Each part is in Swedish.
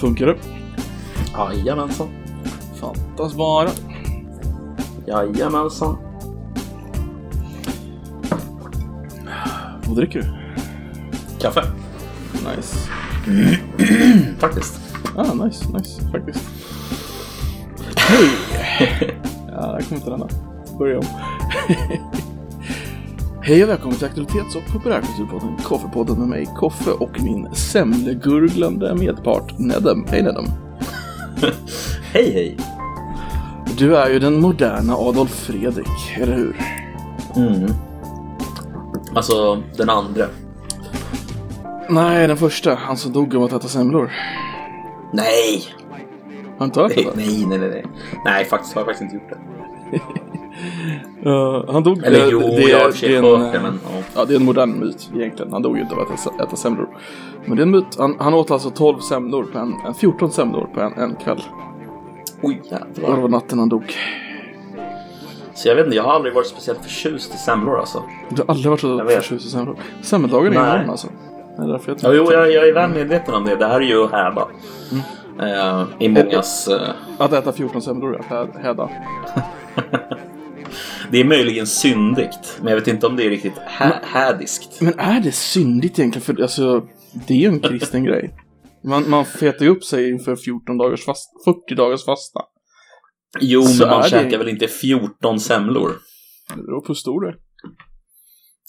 Funkar det? Jajamensan. Fattas bara. Jajamensan. Vad dricker du? Kaffe. Nice. Faktiskt. Ah, nice, nice, faktiskt. Hej! ja, jag kommer inte denna. Börja om. Hej och välkommen till Aktualitets och populärkulturpodden Koffepodden med mig, Koffe och min semlegurglande medpart Nedem. Hej Nedem! Hej hej. Du är ju den moderna Adolf Fredrik, eller hur? Mm. Alltså, den andra. Nej, den första. Han som dog av att äta semlor. Nej! Har inte hört Nej, det? nej, nej, nej. Nej, faktiskt har jag faktiskt inte gjort det. Uh, han dog... Eller det- jo, det, jag är- det är hört en, det, men ja. Ja, det är en modern myt egentligen. Han dog ju inte av att äta, semlor. Men det är en myt. Han, han åt alltså 12 semlor på en, en 14 semlor på en, en kväll. Oj, Och det jävlar. var natten han dog. Så jag vet inte, jag har aldrig varit speciellt förtjust i semlor alltså. Du har aldrig varit så förtjust i semlor. Semmeldagen är enorm alltså. Det är därför jag Ja, jo, jag, jag är väl medveten om det. Det här är ju att häda. Eh, I mångas... eh, Att äta 14 semlor hä- häda. det är möjligen syndigt, men jag vet inte om det är riktigt hä- hädiskt. Men är det syndigt egentligen? För alltså, det är ju en kristen grej. Man, man fetar ju upp sig inför 14 dagars fast, 40 dagars fasta. Jo, Så men man är det- käkar väl inte 14 semlor? Det beror på hur stor du är.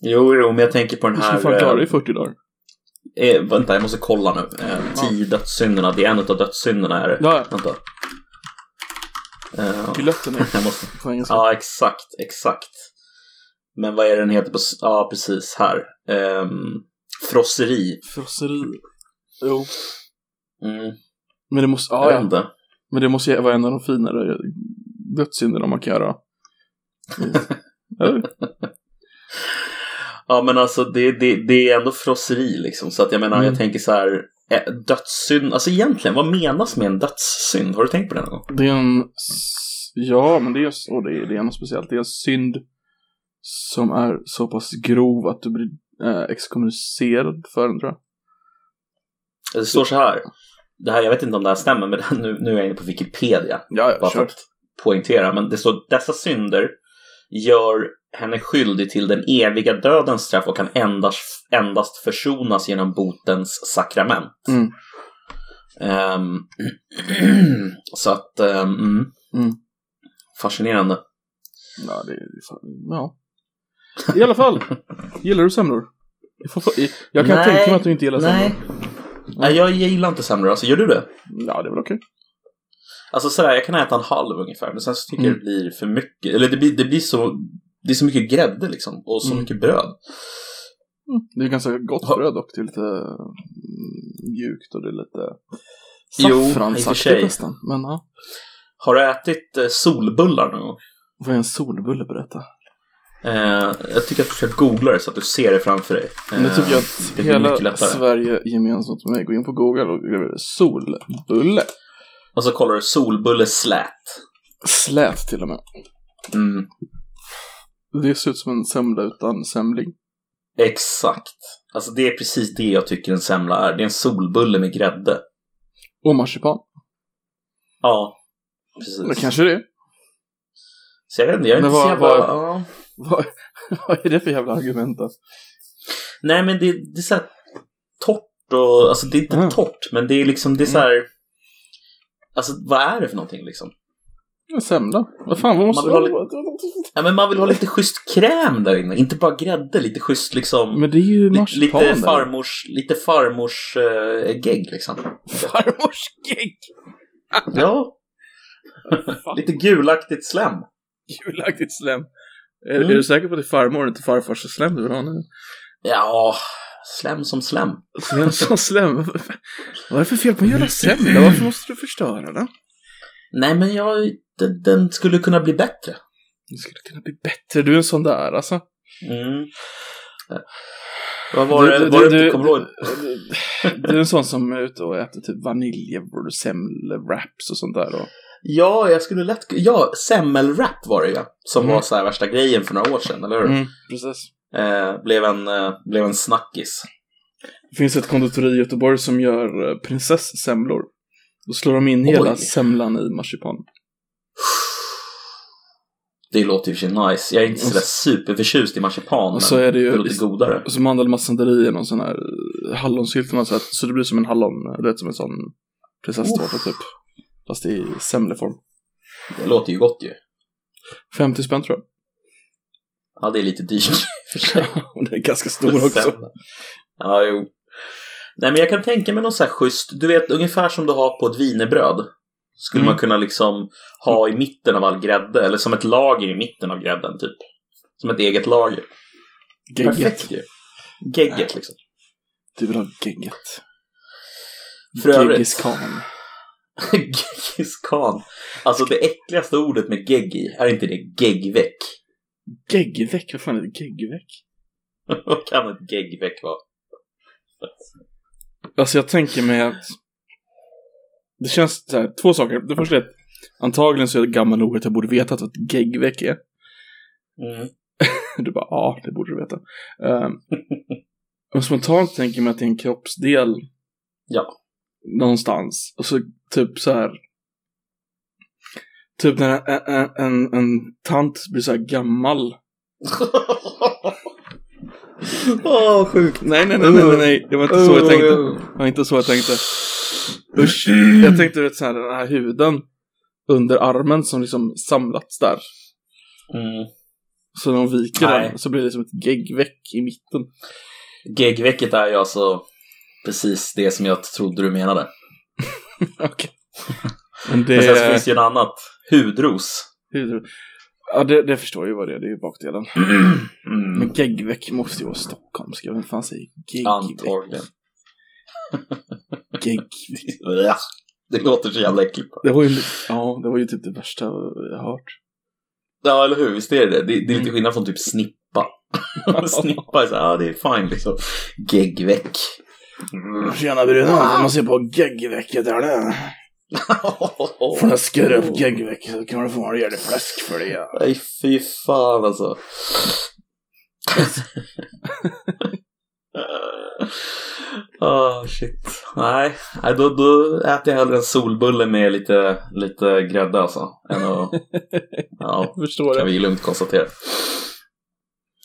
Jo, jo, men jag tänker på den Du skulle här... fan klara eh, dig i 40 dagar. Eh, vänta, jag måste kolla nu. Eh, tio dödssynderna. Det är en av dödssynderna är det. Ja, ja. Vänta. Pilotten är jag måste... på engelska. Ja, exakt, exakt. Men vad är den heter på... Ja, precis. Här. Um, frosseri. Frosseri. Jo. Mm, Men det måste, jag ja, vet ja. Men det måste vara en av de finare dödssynderna man kan göra. Eller? Ja, men alltså det, det, det är ändå frosseri liksom. Så att jag menar, Mm. jag tänker så här. Eh, Dödssynd, alltså egentligen, vad menas med en dödssynd? Har du tänkt på det någon gång? Det är en... Ja, men det är, oh, det är, det är något speciellt. Det är en synd som är så pass grov att du blir eh, exkommunicerad för den, tror jag. Det står så här. Det här, jag vet inte om det här stämmer, men nu, nu är jag inne på Wikipedia. Ja, Bara för att poängtera. Men det står dessa synder gör henne skyldig till den eviga dödens straff och kan endast, endast försonas genom botens sakrament. Mm. Ehm, så att, ehm, mm. Fascinerande. Ja, det är ja. I alla fall, gillar du semlor? Jag, får, jag kan Nej, tänka mig att du inte gillar Nej. semlor. Nej, jag gillar inte semlor. Alltså, gör du det? Ja, det är väl okej. Alltså sådär, jag kan äta en halv ungefär, men sen så tycker jag Mm. det blir för mycket. Eller det blir, det blir så, det är så mycket grädde liksom, och så Mm. mycket bröd. Mm. Det är ganska gott bröd dock. Det är lite mm, mjukt och det är lite saffransaktigt nästan. Men ja. Har du ätit eh, solbullar någon gång? Vad är en solbulle? Berätta. Eh, jag tycker att du ska googla det så att du ser det framför dig. Men det tycker jag Eh, att det hela. Sverige gemensamt med mig går in på Google och skriver solbulle. Och så kollar du solbulle slät. Slät till och med. Mm, Det ser ut som en semla utan semling. exakt. Alltså det är precis det jag tycker en semla är. Det är en solbulle med grädde. Och marsipan. Ja, Det precis. kanske det är. Så jag vet inte, jag är inte så jävla... vad- Ja. Vad, vad är det för jävla argument då? Nej, men det, det är så här torrt och... Alltså det är inte Mm. torrt, men det är liksom, det är så här... Alltså vad är det för någonting liksom? En semla? Vad fan, vad måste Man vill ha Ja, men man vill ha lite schysst kräm där inne, inte bara grädde, lite schysst liksom... Men det är ju Lite, marsipan lite där. farmors, lite farmors äh, gegg liksom. Farmors gegg! Ja, lite gulaktigt slem. Gulaktigt slem. Är, Mm. är du säker på att det är farmor och inte farfars slem du vill ha nu? Ja, slem som slem. Slem som slem. Vad är det för fel på en jävla semla? Varför måste du förstöra den? Nej, men jag, den, den skulle kunna bli bättre. Det skulle kunna bli bättre. Du är en sån där alltså. Mm. Vad var det, Du- var du- det du- kommer du- Du är en sån som är ute och äter typ vaniljbröd och semmelwraps och sånt där. Och... Ja, jag skulle lätt... Ja, semmelwrap var det ju. Som Mm. var så här värsta grejen för några år sedan, eller hur? Mm, precis. Eh, blev, en, eh, blev en snackis. Det finns ett konditori i Göteborg som gör eh, prinsessemlor. Då slår de in hela Oj. semlan i marsipan. Det låter ju för sig nice. Jag är inte sådär superförtjust i marsipan, Och så men är det ju det låter godare. och så mandelmassanderi i någon sån här eh, hallonsylt något sätt. Så det blir som en hallon, du vet som en sån prinsesstårta typ. Fast i semleform. Det låter ju gott ju. 50 spänn tror jag. Ja, det är lite dyrt för sig. Och den är ganska stor också. Ja, jo. Nej, men jag kan tänka mig någon så här schysst, du vet ungefär som du har på ett wienerbröd. Skulle Mm. man kunna liksom ha i mitten av all grädde, eller som ett lager i mitten av grädden typ. Som ett eget lager. Gegget. Perfekt ju. Gegget liksom. Du vill ha gegget. För övrigt. Geggis Khan. Geggis Khan. Alltså det äckligaste ordet med gegg i, är inte det geggveck? Geggveck? Vad fan är det geggveck? Vad kan ett geggveck vara? Alltså jag tänker mig att det känns så här, två saker. Det första är att antagligen så är jag gammal nog att jag borde veta vad ett geggveck är. Mm. Du bara, ja, det borde du veta. Um, och spontant tänker jag mig att det är en kroppsdel Ja. någonstans. Och så typ så här. Typ när en, en, en, en tant blir så här gammal. Åh, sjukt. Nej, nej, nej, nej, nej. Det var inte så jag tänkte. Det var inte så jag tänkte. Usch. Jag tänkte vet, så här, den här huden under armen som liksom samlats där. Mm. Så när de viker Nej. den så blir det som ett geggveck i mitten. Geggvecket är ju alltså precis det som jag trodde du menade. Okej. Men det Men sen så finns det ju en annat. Hudros. hur- Ja, det, det förstår jag ju vad det är. Det är ju bakdelen. Mm. Men geggveck måste ju vara stockholmska. Vem fan säger geggveck? Antagligen. Geggveck. Ja. Det låter så jävla äckligt. Det var ju, ja, det var ju typ det värsta jag hört. Ja, eller hur? Visst är det det? Det, det är lite Mm. skillnad från typ snippa. snippa är så här, ja det är fine liksom. Geggveck. Mm. Tjena bruden, får man se på geggvecket är det? Får jag skurra upp geggveck så kan du få en rejäl fläsk för det. Nej, fy fan alltså. Ah shit. Nej, nej då, då äter jag hellre en solbulle med lite, lite grädde alltså. Än att, ja, förstår kan det. vi lugnt konstatera.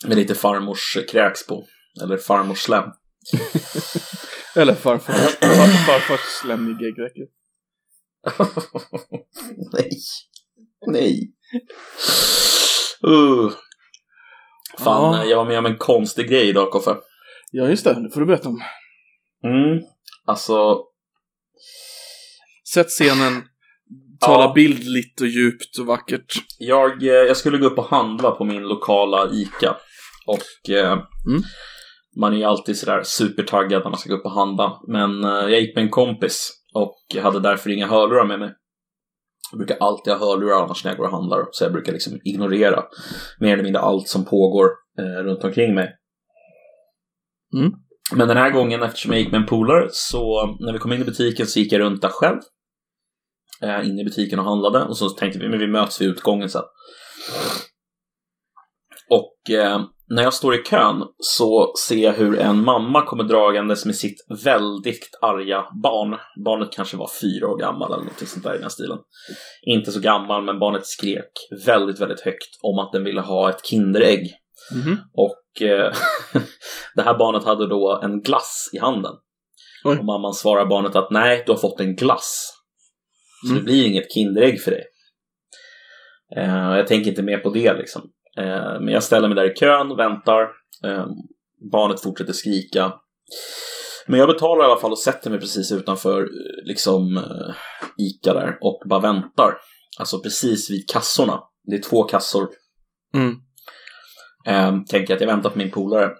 Med lite farmors kräks på. Eller farmors slem. Eller farfar, far, farfars slem i geggvecket. Nej. Nej. Uh. Fan, Ja. jag var med om en konstig grej idag, Koffe. Ja, just det. Det får du berätta om. Mm. Alltså, Sätt scenen. Tala Ja. bildligt och djupt och vackert. jag, eh, jag skulle gå upp och handla på min lokala ICA. Och eh, Mm. man är ju alltid sådär supertaggad när man ska gå upp och handla. Men eh, jag gick med en kompis och jag hade därför inga hörlurar med mig. Jag brukar alltid ha hörlurar annars när jag går och handlar. Så jag brukar liksom ignorera mer eller mindre allt som pågår eh, runt omkring mig. Mm. Men den här gången, eftersom jag gick med en polare, så när vi kom in i butiken så gick jag runt där själv. Eh, in i butiken och handlade. Och så tänkte vi, men vi möts vid utgången sen. Och eh, när jag står i kön så ser jag hur en mamma kommer dragandes med sitt väldigt arga barn. Barnet kanske var fyra år gammal eller något sånt där i den stilen. Inte så gammal, men barnet skrek väldigt, väldigt högt om att den ville ha ett Kinderägg. Mhm. Och eh, det här barnet hade då en glass i handen. Oj. Och mamman svarar barnet att nej, du har fått en glass. Så Mm. det blir inget Kinderägg för dig. Eh, jag tänker inte mer på det liksom. Eh, men jag ställer mig där i kön, väntar. Eh, barnet fortsätter skrika. Men jag betalar i alla fall och sätter mig precis utanför eh, liksom eh, Ica där och bara väntar. Alltså precis vid kassorna. Det är två kassor Mm. Ehm, tänker att jag väntar på min polare.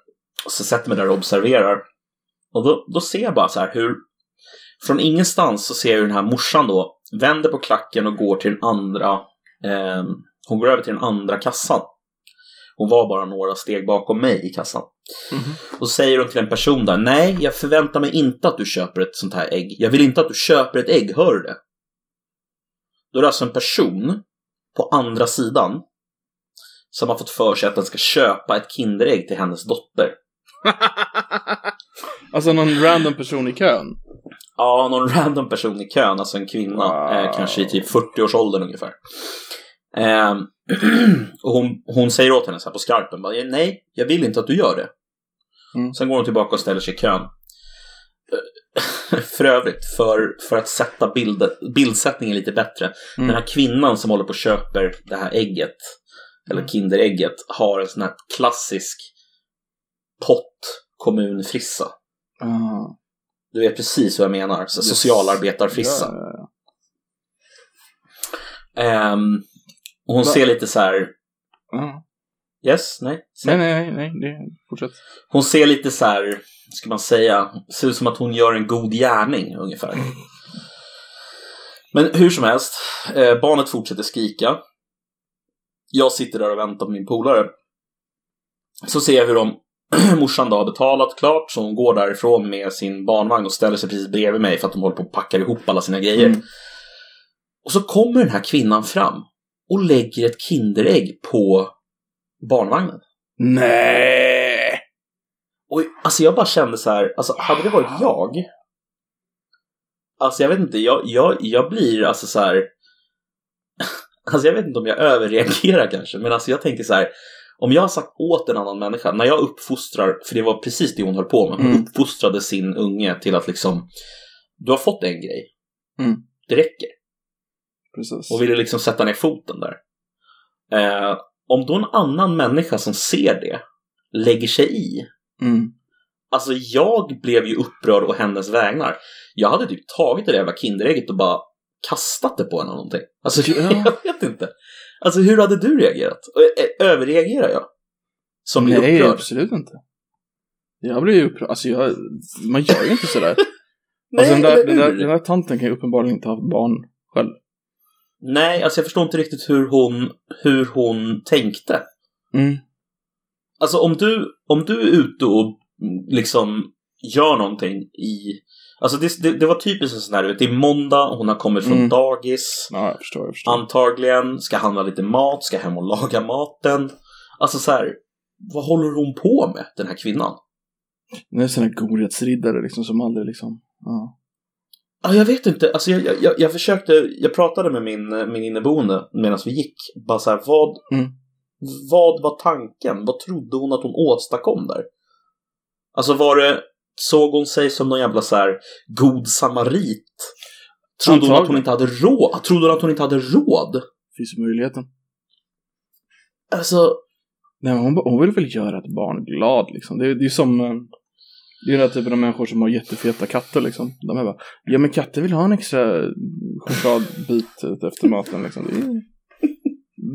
Så sätter mig där och observerar. Och då, då ser jag bara så här hur från ingenstans så ser jag hur den här morsan då vänder på klacken och går till den andra. ehm, hon går över till den andra kassan. Hon var bara några steg bakom mig i kassan. Mhm. Och så säger hon till en person där, nej, jag förväntar mig inte att du köper ett sånt här ägg. Jag vill inte att du köper ett ägg, hör du det? Då är det alltså en person på andra sidan som har fått för sig att den ska köpa ett Kinderägg till hennes dotter. alltså någon random person i kön. Ja, någon random person i kön, alltså en kvinna, Wow. eh, kanske i typ 40-årsåldern ungefär. Eh, och hon, hon säger åt henne så här på skarpen, bara, nej, jag vill inte att du gör det. Mm. Sen går hon tillbaka och ställer sig i kön. För övrigt, för, för att sätta bild, bildsättningen lite bättre. Mm. Den här kvinnan som håller på och köper det här ägget, eller Mm. Kinderägget, har en sån här klassisk pott kommunfrissa. Ah, Du vet precis vad jag menar. Så yes. Socialarbetarfrissa. Ja, Ehm, och hon Va? ser lite så här... Ah. Yes? Nej? Säg. Nej, nej, nej, nej, fortsätt. Hon ser lite så här, ska man säga, ser ut som att hon gör en god gärning ungefär. Men hur som helst, eh, barnet fortsätter skrika. Jag sitter där och väntar på min polare. Så ser jag hur de, morsan då har betalat klart, så hon går därifrån med sin barnvagn och ställer sig precis bredvid mig för att de håller på och packar ihop alla sina grejer. Mm. Och så kommer den här kvinnan fram och lägger ett Kinderägg på barnvagnen. Nej! Och alltså jag bara kände så här, alltså hade det varit jag Alltså jag vet inte, jag, jag, jag blir alltså så här Alltså jag vet inte om jag överreagerar kanske, men alltså jag tänker så här Om jag har sagt åt en annan människa, när jag uppfostrar, för det var precis det hon höll på med, hon Mm. uppfostrade sin unge till att liksom Du har fått en grej, Mm. det räcker. Precis. Och ville liksom sätta ner foten där. Eh, om då en annan människa som ser det lägger sig i, Mm. Alltså jag blev ju upprörd å hennes vägnar. Jag hade typ tagit det där jävla Kinderägget och bara kastat det på henne eller någonting. Alltså Ja. jag vet inte. Alltså hur hade du reagerat? Ö- ö- Överreagerar jag? Som Nej, upprörd? absolut inte. Jag blir ju upprörd. Alltså, jag, man gör ju inte sådär. Nej, alltså, den, där, den, där, den där tanten kan ju uppenbarligen inte ha haft barn själv. Nej, alltså jag förstår inte riktigt hur hon, hur hon tänkte. Mm. Alltså om du, om du är ute och mm, liksom gör någonting i... Alltså det, det, det var typiskt en sån här, det är måndag, hon har kommit från Mm. dagis. Ja, jag förstår. Jag förstår. Antagligen, ska handla lite mat, ska hem och laga maten. Alltså så här, vad håller hon på med, den här kvinnan? Den är en sån här godhetsriddare liksom som aldrig liksom... Ja. Ja, jag vet inte, alltså jag, jag- jag, försökte, jag pratade med min, min inneboende medan vi gick. Bara så här, vad, Mm. vad var tanken? Vad trodde hon att hon åstadkom där? Alltså var det, såg hon sig som någon jävla så här god samarit? Trodde hon att hon inte hade råd? Trodde hon att hon inte hade råd? Finns möjligheten. Alltså, Nej, hon, hon vill väl göra ett barn glad liksom. Det, det är ju som... Det är ju den här typen av människor som har jättefeta katter liksom. De är bara, ja men katter vill ha en extra chokladbit efter maten liksom. Det är,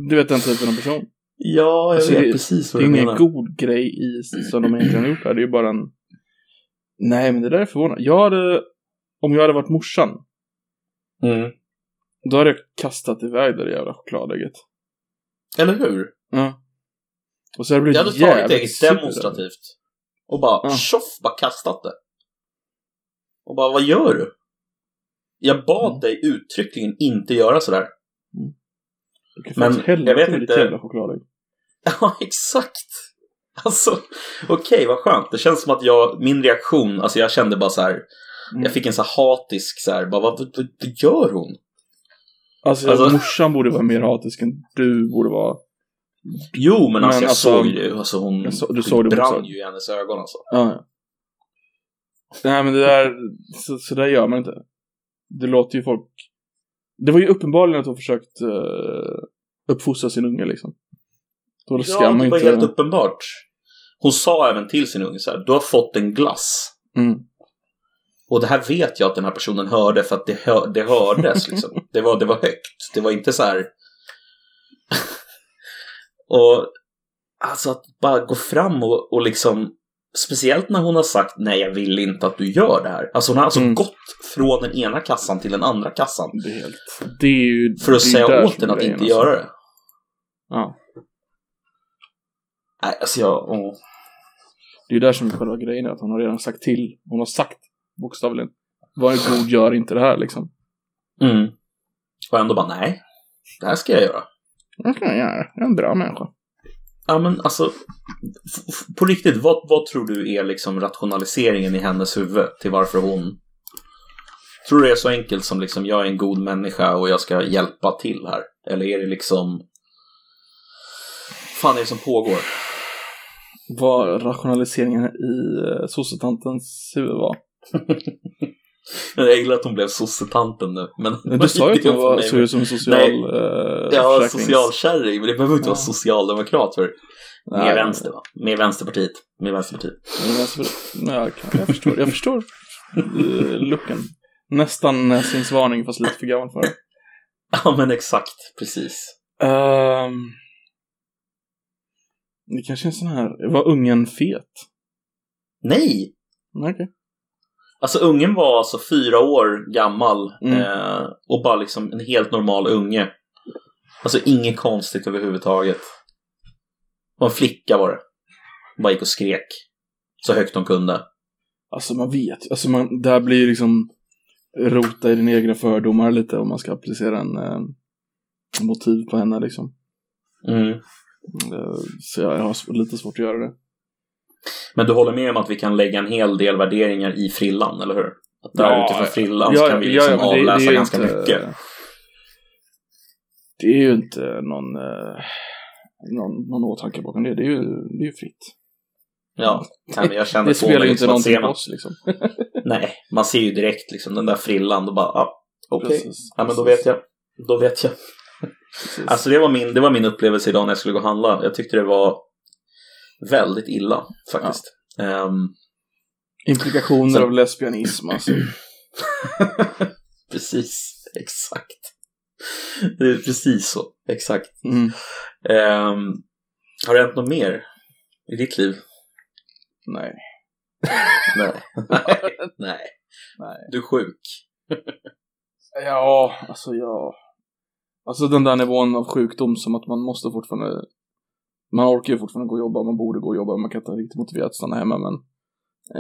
du vet den typen av person. ja, jag Alltså, vet det- precis Det vad är du ingen menar. god grej i som de egentligen har gjort här. Det är ju bara en... Nej, men det där är förvånande. Jag hade... Om jag hade varit morsan, Mm. då hade jag kastat iväg det där jävla chokladägget. Eller hur? Ja. Och så hade det Jag blivit hade tagit jävligt ägget demonstrativt. Och bara Ja. tjoff, bara kastat det. Och bara, vad gör du? Jag bad Mm. dig uttryckligen inte göra sådär. Kan Men jag vet inte- jävla chokladägg. Ja, exakt. Alltså, okej, vad skönt. Det känns som att jag, min reaktion, alltså jag kände bara så här. Mm. Jag fick en så hatisk så här, bara, vad, vad, vad gör hon? Alltså, Alltså- morsan borde vara mer hatisk än du borde vara. Jo, men, Men alltså jag alltså- såg ju, alltså hon Jag så- du såg det brann också. ju i hennes ögon alltså. Ja. Nej, men det där, så, så där gör man inte. Det låter ju folk... Det var ju uppenbarligen att hon försökt uh, uppfostra sin unge liksom. Då ska Ja, man det var inte... helt uppenbart. Hon sa även till sin unge så här, du har fått en glass. Mm. Och det här vet jag att den här personen hörde för att det, hör, det hördes liksom. Det var, det var högt. Det var inte så här... och alltså att bara gå fram och, och liksom... Speciellt när hon har sagt nej, jag vill inte att du gör det här. Alltså hon har alltså Mm. gått från den ena kassan till den andra kassan. Det är helt... Det är ju... För att säga åt den att inte alltså. göra det. Ja. Nej, alltså jag... åh. Det är ju där som är själva grejen är att hon har redan sagt till. Hon har sagt bokstavligen. Var god, gör inte det här liksom. Mm. Och ändå bara nej, det här ska jag göra. Det kan jag göra. Jag är en bra människa. Ja, men alltså, på riktigt, vad, vad tror du är liksom rationaliseringen i hennes huvud till varför hon Tror du det är så enkelt som liksom jag är en god människa och jag ska hjälpa till här? Eller är det liksom... fan är det som pågår? Vad rationaliseringen i uh, sossetantens huvud var. Jag gillar att hon blev sossetanten nu. Men du sa ju att hon var, såg ut som social Nej, uh, Ja, socialkärring, men det behöver inte ja. vara socialdemokrat för. Nej, med vänster va? Med Vänsterpartiet. Med Vänsterpartiet. Med Vänsterpartiet. Ja, jag förstår. Jag förstår uh, looken. Nästan näsvinsvarning fast lite för gammal för det. Ja men exakt, precis. Um, det kanske är en sån här, var ungen fet? Nej! Okej. Okay. Alltså ungen var alltså fyra år gammal mm. eh, och bara liksom en helt normal unge. Alltså inget konstigt överhuvudtaget. Och en flicka var det. Bara gick och skrek. Så högt hon kunde. Alltså man vet, alltså man, det här blir ju liksom rota i dina egna fördomar lite om man ska applicera en eh, motiv på henne liksom. Mm. Eh, så jag har lite svårt att göra det. Men du håller med om att vi kan lägga en hel del värderingar i frillan, eller hur? Att där ja, utifrån frillan ja, kan vi liksom ja, avläsa det, det ganska inte, mycket. Det är ju inte någon, eh, någon, någon åtanke bakom det. Det är ju, det är ju fritt. Ja, men jag känner det spelar ju inte liksom någonting på oss liksom. Nej, man ser ju direkt liksom den där frillan och bara, ja, okej, okay. ja men då vet jag. Då vet jag. Precis. Alltså det var, min, det var min upplevelse idag när jag skulle gå och handla. Jag tyckte det var väldigt illa faktiskt. Ja. Um, Implikationer sen... av lesbianism alltså. precis, exakt. Det är precis så, exakt. Mm. Um, har det hänt något mer i ditt liv? Nej. Nej. Nej. Nej. Du är sjuk. ja, alltså ja. Alltså den där nivån av sjukdom som att man måste fortfarande man orkar ju fortfarande gå och jobba, man borde gå och jobba, man kan inte riktigt motiverat att stanna hemma men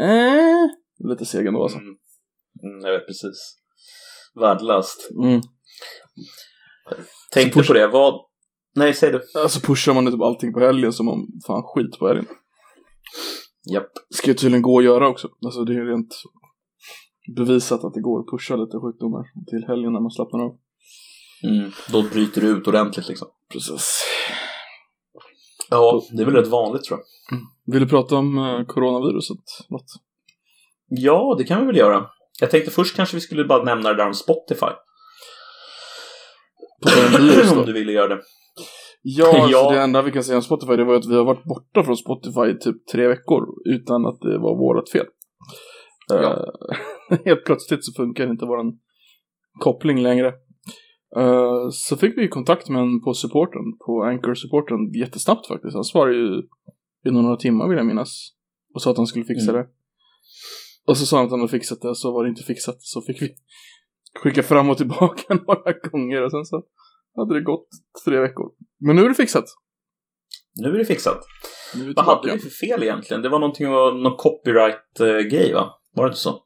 eh, lite seg ändå alltså. Mm. Mm, jag vet precis. Värdelöst. Mm. Tänkte på det, vad... Nej, säg du. Alltså pushar man typ allting på helgen som om fan skit på helgen. Japp. Ska ju tydligen gå att göra också. Alltså det är ju rent bevisat att det går att pusha lite sjukdomar till helgen när man slappnar av. Mm, då bryter du ut ordentligt liksom. Precis. Ja, det är väl rätt vanligt tror jag. Mm. Vill du prata om eh, coronaviruset? Något? Ja, det kan vi väl göra. Jag tänkte först kanske vi skulle bara nämna det där om Spotify. om du ville göra det. Ja, alltså ja. det enda vi kan säga om Spotify det var att vi har varit borta från Spotify i typ tre veckor utan att det var vårt fel. Ja. Uh, helt plötsligt så funkar inte vår koppling längre. Uh, så fick vi kontakt med en på supporten, på Anchor-supporten, jättesnabbt faktiskt. Han svarade ju inom några timmar vill jag minnas. Och sa att han skulle fixa mm. det. Och så sa han att han hade fixat det, så var det inte fixat. Så fick vi skicka fram och tillbaka några gånger och sen så hade det gått tre veckor. Men nu är det fixat. Nu är det fixat. Är Vad hade vi för fel egentligen? Det var någonting någon copyright-grej va? Var det inte så?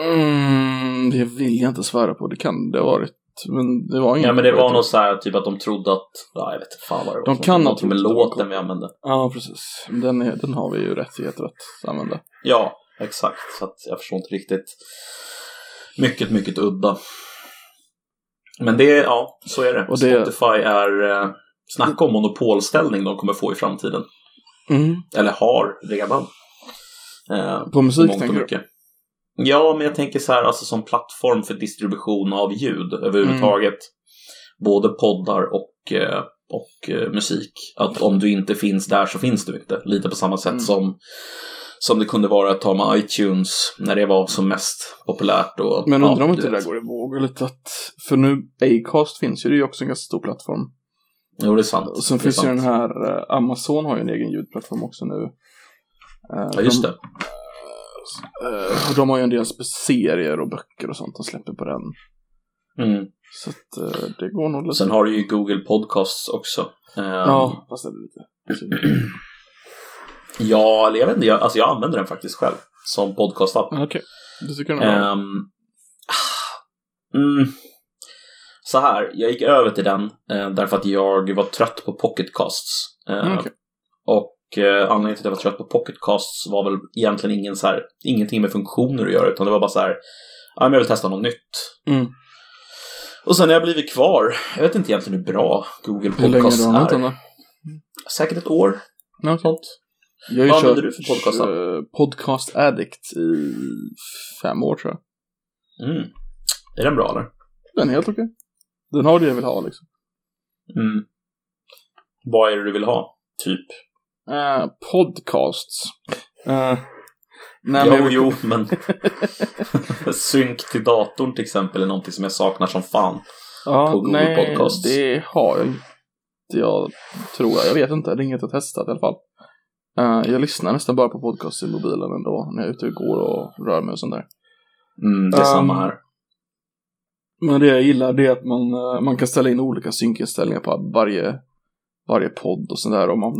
Mm, det vill jag inte svära på. Det kan det ha varit. Men det var inget. Ja men det var nog så här typ att de trodde att, ja jag vet inte fan vad det var. De kan Någonting med låten vi använde. Ja precis. Den, är, den har vi ju rättigheter att använda. Ja, exakt. Så att jag förstår inte riktigt. Mycket, mycket udda. Men det, ja, så är det. Och det... Spotify är, eh, snacka om monopolställning de kommer få i framtiden. Mm. Eller har redan. Eh, På musik tänker du? Ja, men jag tänker så här, alltså som plattform för distribution av ljud överhuvudtaget. Mm. Både poddar och, eh, och eh, musik. Att om du inte finns där så finns du inte. Lite på samma sätt mm. som, som det kunde vara att ta med iTunes när det var som mest populärt. Och, men undrar ja, om inte det där går i vågor lite att, för nu Acast finns ju, det är ju också en ganska stor plattform. Jo, det är sant. Och sen finns ju den här, eh, Amazon har ju en egen ljudplattform också nu. Ja, just det. Uh, de har ju en del serier och böcker och sånt de släpper på den. Mm. Så att uh, det går nog lite. Sen har du ju Google Podcasts också. Um, ja, fast det är lite. ja, eller jag vet inte, jag, alltså jag använder den faktiskt själv som podcastapp. Okej, okay. du tycker den är um, mm, Så här, jag gick över till den uh, därför att jag var trött på Pocketcasts. Uh, okay. Och eh, anledningen till att jag var trött på pocketcasts var väl egentligen ingen så här, ingenting med funktioner att göra utan det var bara så här ja, men jag vill testa något nytt. Mm. Och sen har jag blivit kvar. Jag vet inte egentligen hur bra Google Hur länge Podcast har du är. då? Säkert ett år. Ja, Sånt. Jag har ju Vad kört du för podcast eh, Podcast Addict i fem år tror jag. Mm. Är den bra eller? Den är helt okej. Den har det jag vill ha liksom. Mm. Vad är det du vill ha? Typ? Eh, podcasts. Eh, nej, jo, men jo, men synk till datorn till exempel är någonting som jag saknar som fan. ja, på Google nej, Podcasts. det har jag inte. Jag tror jag. Jag vet inte. Det är inget jag testat i alla fall. Eh, jag lyssnar nästan bara på podcasts i mobilen ändå. När jag är ute och går och rör mig och sånt där. Mm, det är Um, samma här. Men det jag gillar det är att man, man kan ställa in olika synkinställningar på varje, varje podd och sådär. Och man,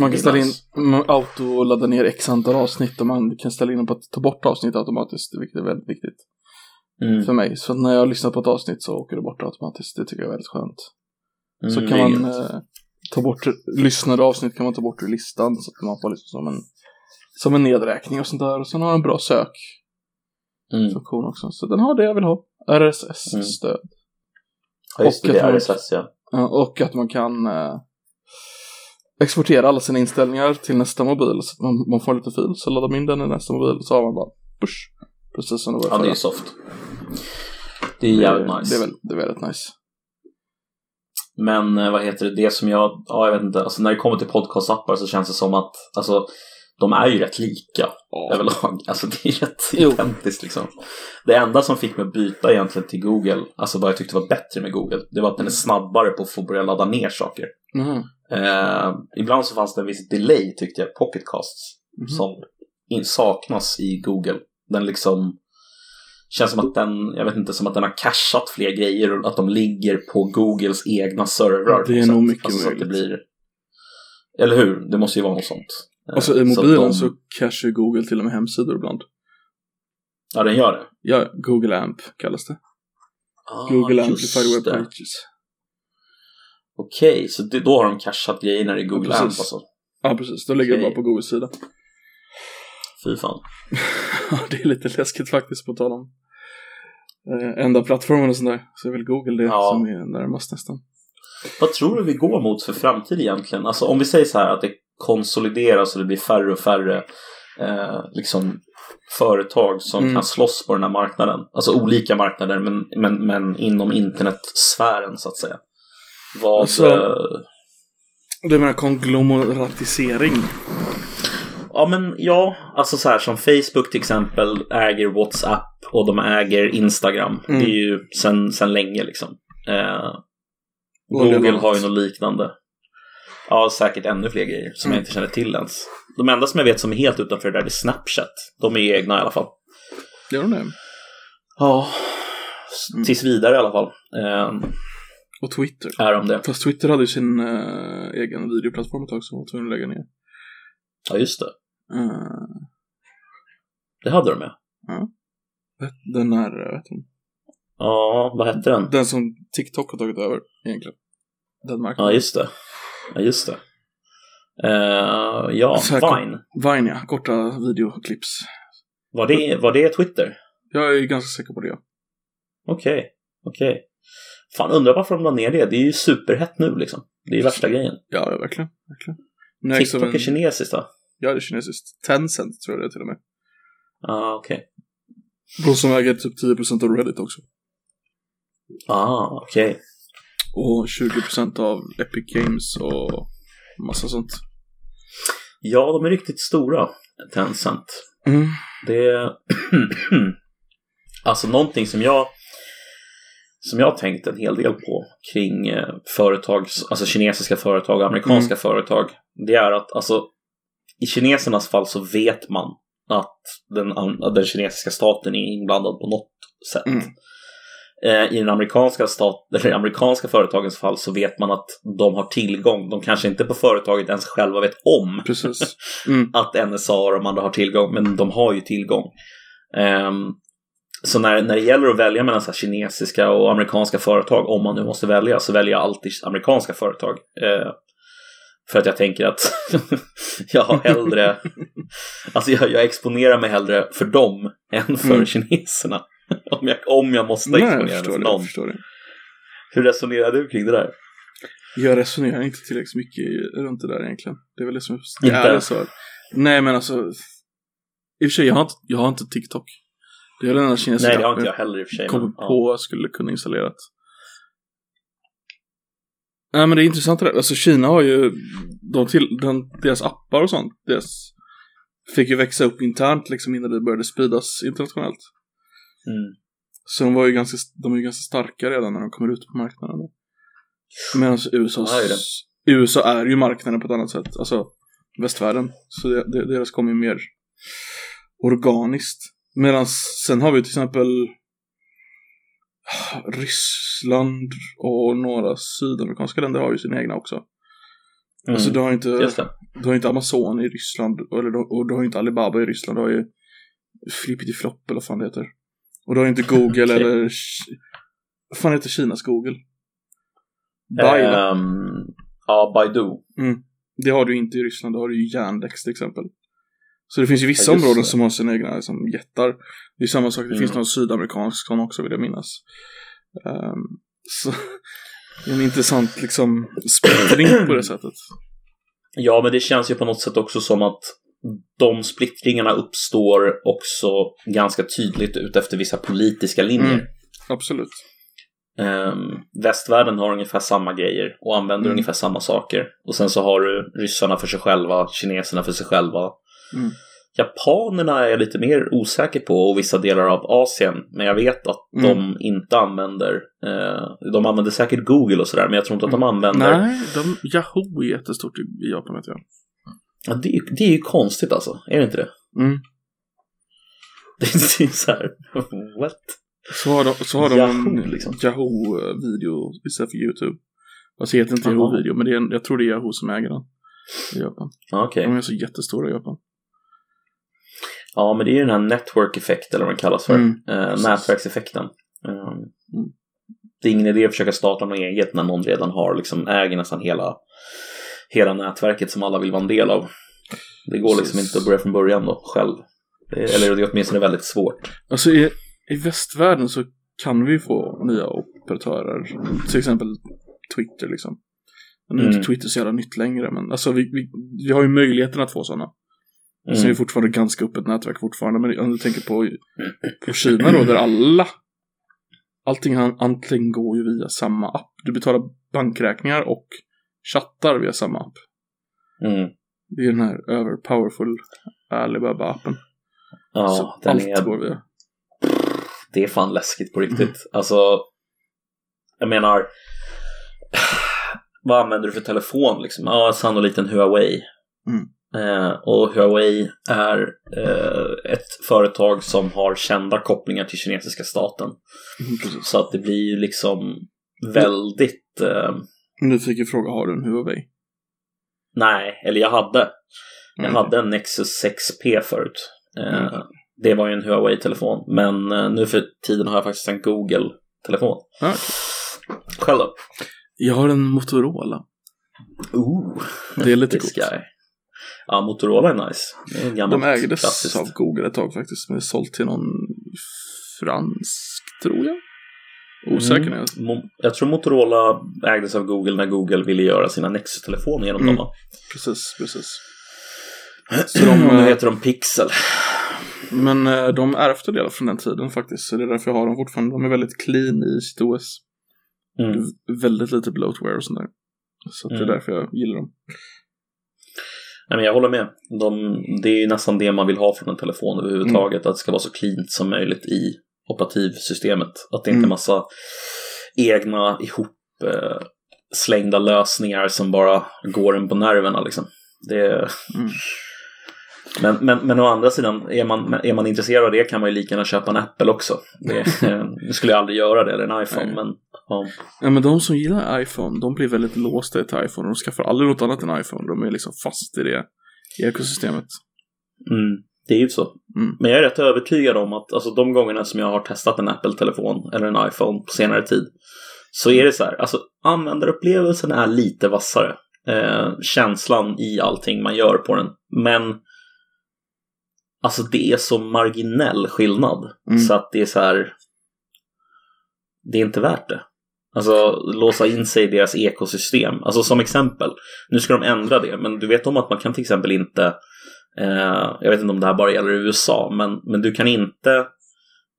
man kan ställa in auto och ladda ner x antal avsnitt och man kan ställa in på att ta bort avsnitt automatiskt, vilket är väldigt viktigt Mm. för mig. Så när jag lyssnar på ett avsnitt så åker det bort automatiskt. Det tycker jag är väldigt skönt. Mm, så kan man eh, ta bort lyssnade avsnitt kan man ta bort ur listan så att man får liksom som en, som en nedräkning och sånt där. Och sen har den en bra sökfunktion Mm. också. Så den har det jag vill ha. RSS-stöd. Ja, just det, och det RSS. Ja, och att man kan eh, exportera alla sina inställningar till nästa mobil. Så man, man får en liten fil, så laddar man in den i nästa mobil så har man bara push. Precis som det var Ja, det är soft. Det är jävligt nice. Det är, det är väldigt nice. Men eh, vad heter det, det som jag, ja jag vet inte, alltså när det kommer till podcastappar så känns det som att, alltså de är ju rätt lika Ja. överlag. Alltså det är rätt Jo. identiskt liksom. Det enda som fick mig att byta egentligen till Google, alltså vad jag tyckte var bättre med Google, det var att den är snabbare på att få börja ladda ner saker. Mhm. Eh, ibland så fanns det en viss delay tyckte jag, pocketcasts, Mhm. som in, saknas i Google. Den liksom känns som att den, jag vet inte, som att den har cashat fler grejer och att de ligger på Googles egna servrar. Det är nog mycket alltså, så det möjligt. blir, Eller hur? Det måste ju vara något sånt. Eh, Och så i så mobilen de- så cashar Google till och med hemsidor ibland. Ja, den gör det. Ja, Google Amp kallas det. Ah, Google Amplified Web. Pages. Okej, så det, då har de cashat grejerna i Google precis. Amp alltså. Ja, precis. Då ligger det Okej. bara på Googles sida. Fy fan. Ja, det är lite läskigt faktiskt på tal om eh, enda plattformen och sånt där. Så är väl Google det Ja. som är närmast nästan. Vad tror du vi går mot för framtid egentligen? Alltså om vi säger så här att det konsolideras och det blir färre och färre eh, liksom företag som Mm. kan slåss på den här marknaden. Alltså olika marknader men, men, men inom internetsfären så att säga. Vad... Alltså- eh, Du menar konglomeratisering? ja men ja, alltså så här som Facebook till exempel äger WhatsApp och de äger Instagram. Mm. Det är ju sen, sen länge liksom. Eh, Google har ju något. liknande. Ja, säkert ännu fler grejer som Mm. jag inte känner till ens. De enda som jag vet som är helt utanför det där är Snapchat. De är egna i alla fall. Gör de det? Ja, Mm. tills vidare i alla fall. Eh, Och Twitter. är de det. Fast Twitter hade ju sin eh, egen videoplattform ett tag som var tvungen att lägga ner. Ja, just det. Eh, Det hade de ja. den är, eh, vet du, Ja, vad hette den? den som TikTok har tagit över egentligen. Den Ja, marknaden. just det. Ja, just det. Eh, ja, här Vine. Vine ja, korta videoklips. Var det, var det Twitter? Jag är ganska säker på det. Okej, okej. Fan, undrar varför de la ner det. Det är ju superhett nu liksom. Det är ju värsta grejen. Ja, ja verkligen. verkligen. Av TikTok är kinesiskt va? Ja, det är kinesiskt. Tencent tror jag det är till och med. Ja, okej. De som äger typ 10% av Reddit också. Ah, okej. Och 20% av Epic Games och massa sånt. Ja, de är riktigt stora, Tencent. Mm. Det är alltså någonting som jag som jag har tänkt en hel del på kring eh, företag, alltså kinesiska företag och amerikanska företag. Det är att alltså i kinesernas fall så vet man att den, den kinesiska staten är inblandad på något sätt. Mm. Eh, I den amerikanska, stat, eller amerikanska företagens fall så vet man att de har tillgång. De kanske inte på företaget ens själva vet om. Mm. att NSA och de andra har tillgång, men de har ju tillgång. Ehm, så när, när det gäller att välja mellan så kinesiska och amerikanska företag, om man nu måste välja, så väljer jag alltid amerikanska företag. Eh, För att jag tänker att jag har hellre, alltså jag, jag, exponerar mig hellre för dem än för mm. kineserna. Om jag, om jag måste exponera mig för någon. Det, Hur resonerar du kring det där? Jag resonerar inte tillräckligt mycket runt det där egentligen. Det är väl det som är så. Nej men alltså. I och för sig, jag har inte, jag har inte TikTok. Det är den enda kinesiska Nej, det har inte jag heller i och för sig. Kommer på ja. skulle kunna installera. Nej men det är intressant det där. Alltså Kina har ju, de till, den, deras appar och sånt, deras, fick ju växa upp internt liksom innan det började spridas internationellt. Mm. Så de var ju ganska, de är ju ganska starka redan när de kommer ut på marknaden. Medan USA, USA är ju marknaden på ett annat sätt, alltså västvärlden. Så det, det, deras kommer ju mer organiskt. Medan sen har vi till exempel Ryssland och några sydamerikanska länder har ju sina egna också. Mm. Alltså du har inte, du har inte Amazon i Ryssland eller, och du har inte Alibaba i Ryssland. Du har ju Flippity Flop eller vad fan det heter. Och du har inte Google okay. eller vad fan heter Kinas Google? Baila. Um, ja, Baidu. Mm. Det har du inte i Ryssland, då har du ju Yandex till exempel. Så det finns ju vissa ja, områden som har sina egna liksom, jättar. Det är samma sak, det mm. finns någon sydamerikansk sån också vill jag minnas. Um, så det är en intressant liksom splittring på det sättet. Ja, men det känns ju på något sätt också som att de splittringarna uppstår också ganska tydligt ut efter vissa politiska linjer. Mm, absolut. Um, västvärlden har ungefär samma grejer och använder mm. ungefär samma saker. Och sen så har du ryssarna för sig själva, kineserna för sig själva. Mm. Japanerna är jag lite mer osäker på och vissa delar av Asien. Men jag vet att mm. de inte använder, eh, de använder säkert Google och sådär. Men jag tror inte att de mm. använder. Nej, de, Yahoo är jättestort i Japan vet jag. Ja, det, det är ju konstigt alltså, är det inte det? Mm. Det är så här, what? Så har de, så har de Yahoo, en liksom. Yahoo-video istället för YouTube. Alltså heter inte Yahoo-video, men det är, jag tror det är Yahoo som äger den. I Japan. Okay. De är så jättestora i Japan. Ja, men det är ju den här network effekt eller vad den kallas för. Mm, eh, nätverkseffekten. Eh. Det är ingen idé att försöka starta något eget när någon redan har liksom äger nästan hela, hela nätverket som alla vill vara en del av. Det går liksom inte att börja från början då själv. Eller det är åtminstone väldigt svårt. Alltså i, i västvärlden så kan vi få nya operatörer. Till exempel Twitter liksom. Nu är inte mm. Twitter så jävla nytt längre men alltså vi, vi, vi har ju möjligheten att få sådana. Mm. Är det fortfarande ganska öppet nätverk fortfarande. Men om du tänker på, på Kina då, där alla Allting antingen går ju via samma app. Du betalar bankräkningar och chattar via samma app. Mm. Det är den här över powerful Alibaba-appen. Ja, Så den allt är... går via. Det är fan läskigt på riktigt. Mm. Alltså, jag menar, vad använder du för telefon liksom? Ja, sannolikt en Huawei. Mm. Eh, och Huawei är eh, ett företag som har kända kopplingar till kinesiska staten. Mm, så att det blir ju liksom väldigt... Eh... Nyfiken fråga, har du en Huawei? Nej, eller jag hade. Jag mm. hade en Nexus 6P förut. Eh, mm. Det var ju en Huawei-telefon. Men eh, nu för tiden har jag faktiskt en Google-telefon. Okay. Själv då? Jag har en Motorola. Ooh, det är lite coolt. Ja, Motorola är nice. är De ägdes klassiskt. av Google ett tag faktiskt, men sålt till någon fransk, tror jag. Osäker mm. Jag tror Motorola ägdes av Google när Google ville göra sina Nexus-telefoner genom mm. dem. Precis, precis. Så de, nu heter de Pixel. Men eh, de ärvde det från den tiden faktiskt. Så det är därför jag har dem fortfarande. De är väldigt clean i sitt OS. Mm. Väldigt lite bloatware och sånt där. Så det är mm. därför jag gillar dem. Nej, men jag håller med. De, det är nästan det man vill ha från en telefon överhuvudtaget. Mm. Att det ska vara så cleant som möjligt i operativsystemet. Att det inte är mm. massa egna ihop eh, slängda lösningar som bara går en på nerverna. Liksom. Det, mm. Men, men, men å andra sidan, är man, är man intresserad av det kan man ju lika gärna köpa en Apple också. Det, nu skulle jag aldrig göra det, eller en iPhone. Men, ja. ja, men de som gillar iPhone, de blir väldigt låsta till iPhone. De skaffar aldrig något annat än iPhone. De är liksom fast i det ekosystemet. Mm, det är ju så. Mm. Men jag är rätt övertygad om att alltså, de gångerna som jag har testat en Apple-telefon eller en iPhone på senare tid så är det så här, alltså användarupplevelsen är lite vassare. eh, känslan i allting man gör på den. Men alltså det är så marginell skillnad Mm. så att det är så här. Det är inte värt det. Alltså låsa in sig i deras ekosystem. Alltså som exempel, nu ska de ändra det, men du vet om att man kan till exempel inte, eh, jag vet inte om det här bara gäller i USA, men, men du kan inte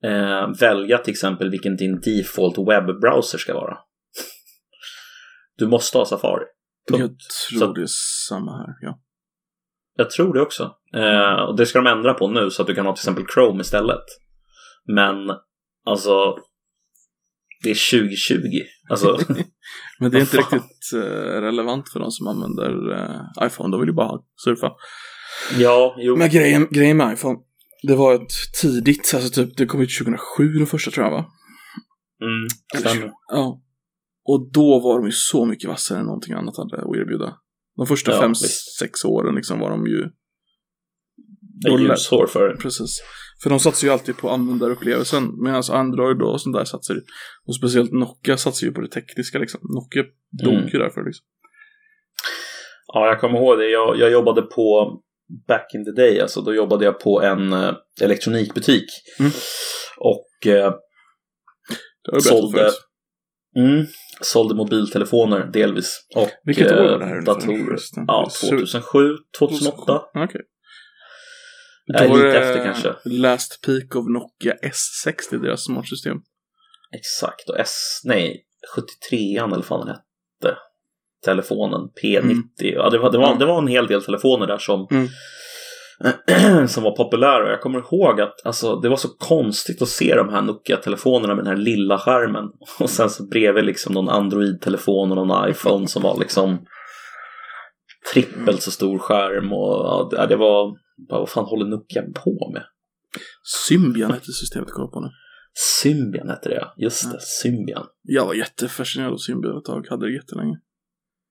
eh, välja till exempel vilken din default webbrowser ska vara. Du måste ha Safari. Jag Punkt. tror Så- det är samma här. Ja. Jag tror det också. Eh, och det ska de ändra på nu så att du kan ha till exempel Chrome istället. Men alltså, det är 2020. Alltså, Men det är inte fan? riktigt eh, relevant för de som använder eh, iPhone. De vill ju bara surfa. ja, jo. Men grejen, grejen med iPhone, det var ett tidigt, alltså typ, det kom ut 2007 den första tror jag va? Mm, stämmer. Ja. Och då var de ju så mycket vassare än någonting annat hade att erbjuda. De första Ja, fem, visst. sex åren liksom var de ju... Ljushår för det. Precis. För de satsar ju alltid på användarupplevelsen. Medan Android och sånt där satsar ju. Och speciellt Nokia satsar ju på det tekniska liksom. Nokia dog Mm. ju därför liksom. Ja, jag kommer ihåg det. Jag, jag jobbade på back in the day, alltså då jobbade jag på en eh, elektronikbutik. Mm. Och berättat sålde. Mm, sålde mobiltelefoner delvis. Och Vilket år eh, var det här ungefär, datorer. Ja, Sur- 2007, 2008. Okej. Nej, Då var lite efter kanske. Last peak of Nokia S60, deras smartsystem. Exakt, och S, nej, 73an eller vad den hette. Telefonen, P90. Ja, det, var, det, var, Mm. det var en hel del telefoner där som, Mm. som var populära. Jag kommer ihåg att alltså, det var så konstigt att se de här Nokia-telefonerna med den här lilla skärmen. Och sen så bredvid liksom någon Android-telefon och någon iPhone som var liksom trippelt så stor skärm. Och ja, det var, vad fan håller Nokia på med? Symbian hette systemet jag på nu. Symbian hette det ja, just det, Symbian. Jag var jättefascinerad av Symbian ett tag, hade det jättelänge.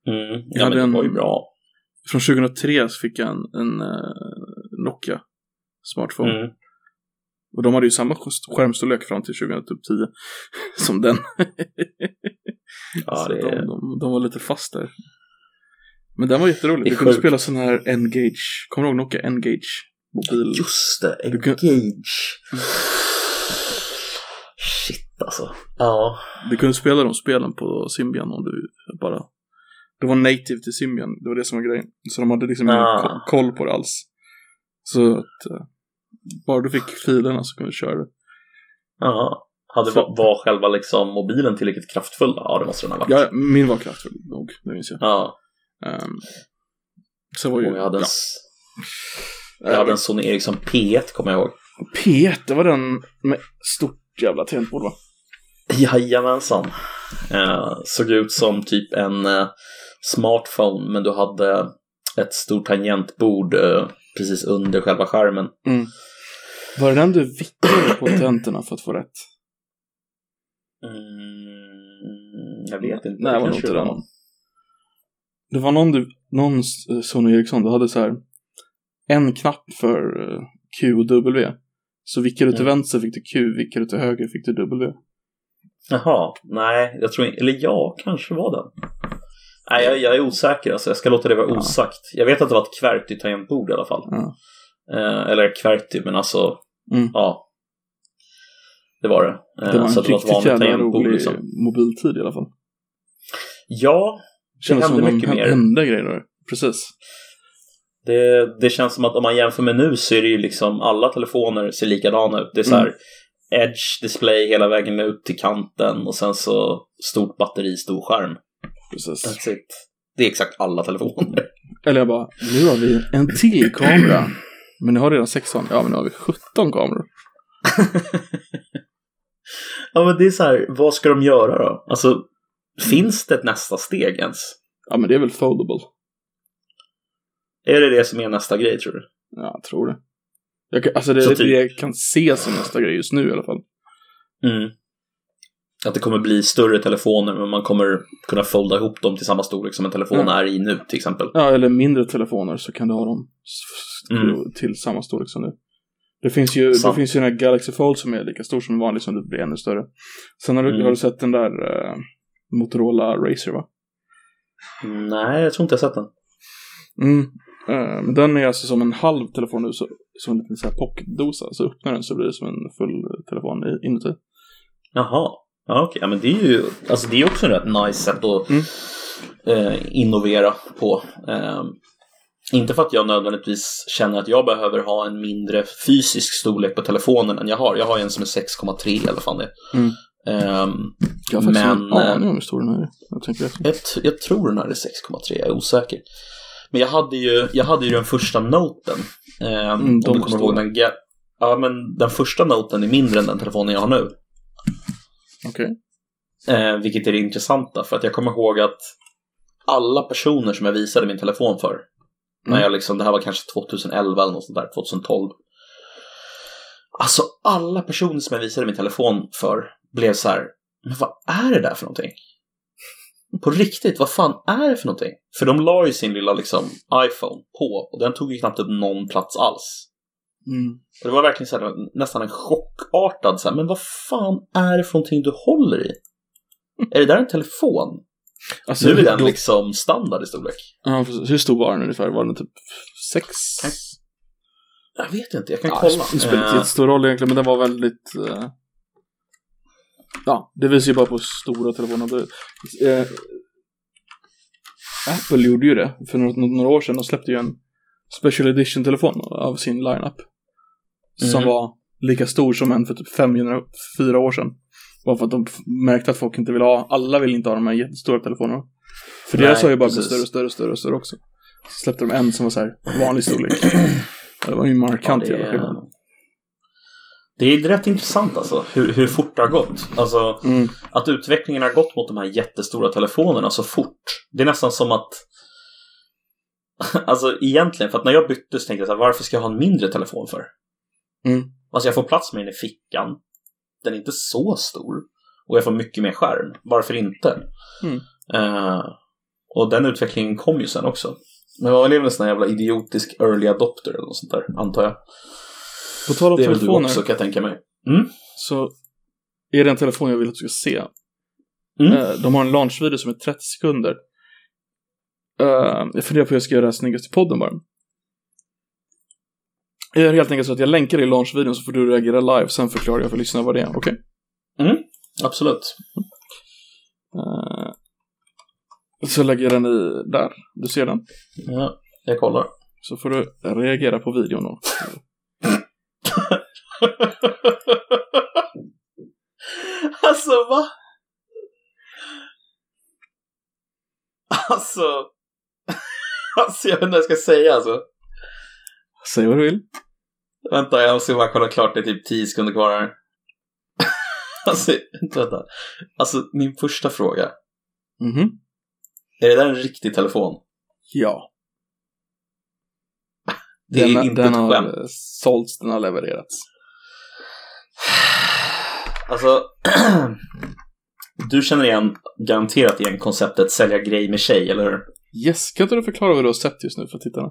Mm. Jag Ja, men hade det en- var ju bra. Från 2003 så fick jag en, en eh, smartphone. Mm. Och de hade ju samma sk- skärmstorlek fram till 2010 som den. Ja, så det de, de, de var lite fast där. Men den var jätterolig. Du kunde spela sån här Engage. Kommer du ihåg Nokia Engage? Mobil. Just det, Engage. Shit alltså. Ja. Du kunde spela de spelen på Symbian om du bara... Det var native till Symbian, det var det som var grejen. Så de hade liksom ingen Ah. ko- koll på det alls. Så att... bara du fick filerna så kunde du köra det. ja. Hade, Så- var själva liksom mobilen tillräckligt kraftfull? Ja, det måste den ha varit. Ja, min var kraftfull nog, det minns jag. Ja. Um, så var ju... Och jag hade en, ja. jag hade en Sony Ericsson P1 kommer jag ihåg. P1, det var den med stort jävla tangentbord va? Jajamensan. Eh, såg ut som typ en eh, smartphone men du hade ett stort tangentbord eh, precis under själva skärmen. Var det den du vickade på tentorna för att få rätt? Mm, jag vet inte. Nej, det var nog inte den. Det var någon, du, någon eh, Sony Ericsson, du hade så här en knapp för eh, Q och W. Så vickade du till Mm. vänster fick du Q, vickade du till höger fick du W. Jaha, nej, jag tror inte, eller ja, kanske var den. Nej, jag, jag är osäker alltså, jag ska låta det vara Ja. osagt. Jag vet att det var ett QWERTY-tangentbord i alla fall. Ja. Eh, eller QWERTY, men alltså, Mm. ja. Det var det. Eh, Det var en så var ett riktigt jävla rolig liksom. mobiltid i alla fall. Ja, Det som hände de mycket mer. hände grejer. Precis. det, det känns som att om man jämför med nu så är det ju liksom alla telefoner ser likadana ut. Det är så här Mm. edge display hela vägen ut till kanten och sen så stort batteri, stor skärm. Precis. That's it. Det är exakt alla telefoner. Eller jag bara, nu har vi en till kamera. Men ni har redan 16. Ja, men nu har vi 17 kameror. Ja men det är så här, vad ska de göra då? Alltså, finns det ett nästa steg ens? Ja, men det är väl foldable. Är det det som är nästa grej tror du? Ja, jag tror det. Jag kan, alltså det Så är typ- det jag kan se som nästa grej just nu i alla fall. Mm. Att det kommer bli större telefoner men man kommer kunna folda ihop dem till samma storlek som en telefon Ja. är i nu till exempel. Ja, eller mindre telefoner så kan du ha dem Mm. till samma storlek som nu. Det finns ju, det finns ju den här Galaxy Fold som är lika stor som en vanlig som det blir ännu större. Sen har du, Mm. har du sett den där eh, Motorola Racer va? Nej, jag tror inte jag sett den. Mm. Eh, men den är alltså som en halv telefon nu, så, som en liten så här pocketdosa. Så öppnar den så blir det som en full telefon inuti. Jaha. Ja, okej. Ja, men det är ju alltså, det är också ett rätt nice sätt att Mm. eh, innovera på. Eh, inte för att jag nödvändigtvis känner att jag behöver ha en mindre fysisk storlek på telefonen än jag har. Jag har en som är 6,3 i alla fall. Det. Mm. Ehm, Jag har Men, en aning eh, om hur stor den är. Jag tänker efter. jag, jag tror den här är 6,3, jag är osäker. Men jag hade ju, jag hade ju den första noten. Eh, Mm, de kommer ihåg den. Ja, men den första noten är mindre än den telefonen jag har nu. Okej. Eh, vilket är det intressanta, för att jag kommer ihåg att alla personer som jag visade min telefon för, när Mm. jag liksom, det här var kanske 2011 eller något sånt där, 2012. Alltså alla personer som jag visade min telefon för blev så här, men vad är det där för någonting? På riktigt, vad fan är det för någonting? För de la ju sin lilla liksom iPhone på och den tog ju knappt upp någon plats alls. Mm. Och det var verkligen så här, nästan en chockartad så här, men vad fan är det för någonting du håller i? Är det där en telefon? Alltså, nu är den då- liksom standard i storlek. Ja, hur stor var den ungefär? Var den typ sex? Jag vet inte, jag kan Ja, kolla. det spelar inte Eh, jättestor roll egentligen, men den var väldigt... eh, Ja, det visar ju bara på stora telefoner. Eh, Apple gjorde ju det för några, några år sedan. De släppte ju en special edition-telefon av sin lineup. Som Mhm. var lika stor som en för typ fem, fyra år sedan. Bara för att de märkte att folk inte ville ha, alla vill inte ha de här jättestora telefonerna. För Nej, deras har ju bara blivit större och större och större och större också. Så släppte de en som var så här vanlig storlek. Det var ju markant ja, det, är, det är rätt intressant alltså, hur, hur fort det har gått. Alltså, Mm. att utvecklingen har gått mot de här jättestora telefonerna så fort. Det är nästan som att Alltså egentligen, för att när jag bytte så tänkte jag så här, varför ska jag ha en mindre telefon för? Mm. Alltså jag får plats med den i fickan. Den är inte så stor. Och jag får mycket mer skärm. Varför inte? Mm. Eh, och den utvecklingen kom ju sen också. Men man är väl en sån här jävla idiotisk early adopter eller något sånt där, antar jag. På tal om Det är väl du också kan jag tänka mig. Mm. så är det en telefon jag vill att du ska se. Mm. Eh, De har en launchvideo som är 30 sekunder. Eh, Jag funderar på hur jag ska göra det här snyggast i podden bara. Jag gör helt enkelt så att jag länkar i launchvideon så får du reagera live, sen förklarar jag för lyssnarna vad det är, okej? Absolut. Eh, Så lägger jag den i där, du ser den. Ja, jag kollar. Så får du reagera på videon då. alltså va? Alltså. Alltså jag vet inte vad jag ska säga alltså. Säg vad du vill. Vänta, jag måste bara kolla klart det är typ 10 sekunder kvar här. alltså, vänta. Alltså, min första fråga. Mhm. Är det där en riktig telefon? Ja. Det är den, inte den ett har skämt. eh, sålts, den har levererats. Alltså, du känner igen, garanterat igen konceptet sälja grej med tjej, eller hur? Yes, kan inte du förklara vad du har sett just nu för tittarna?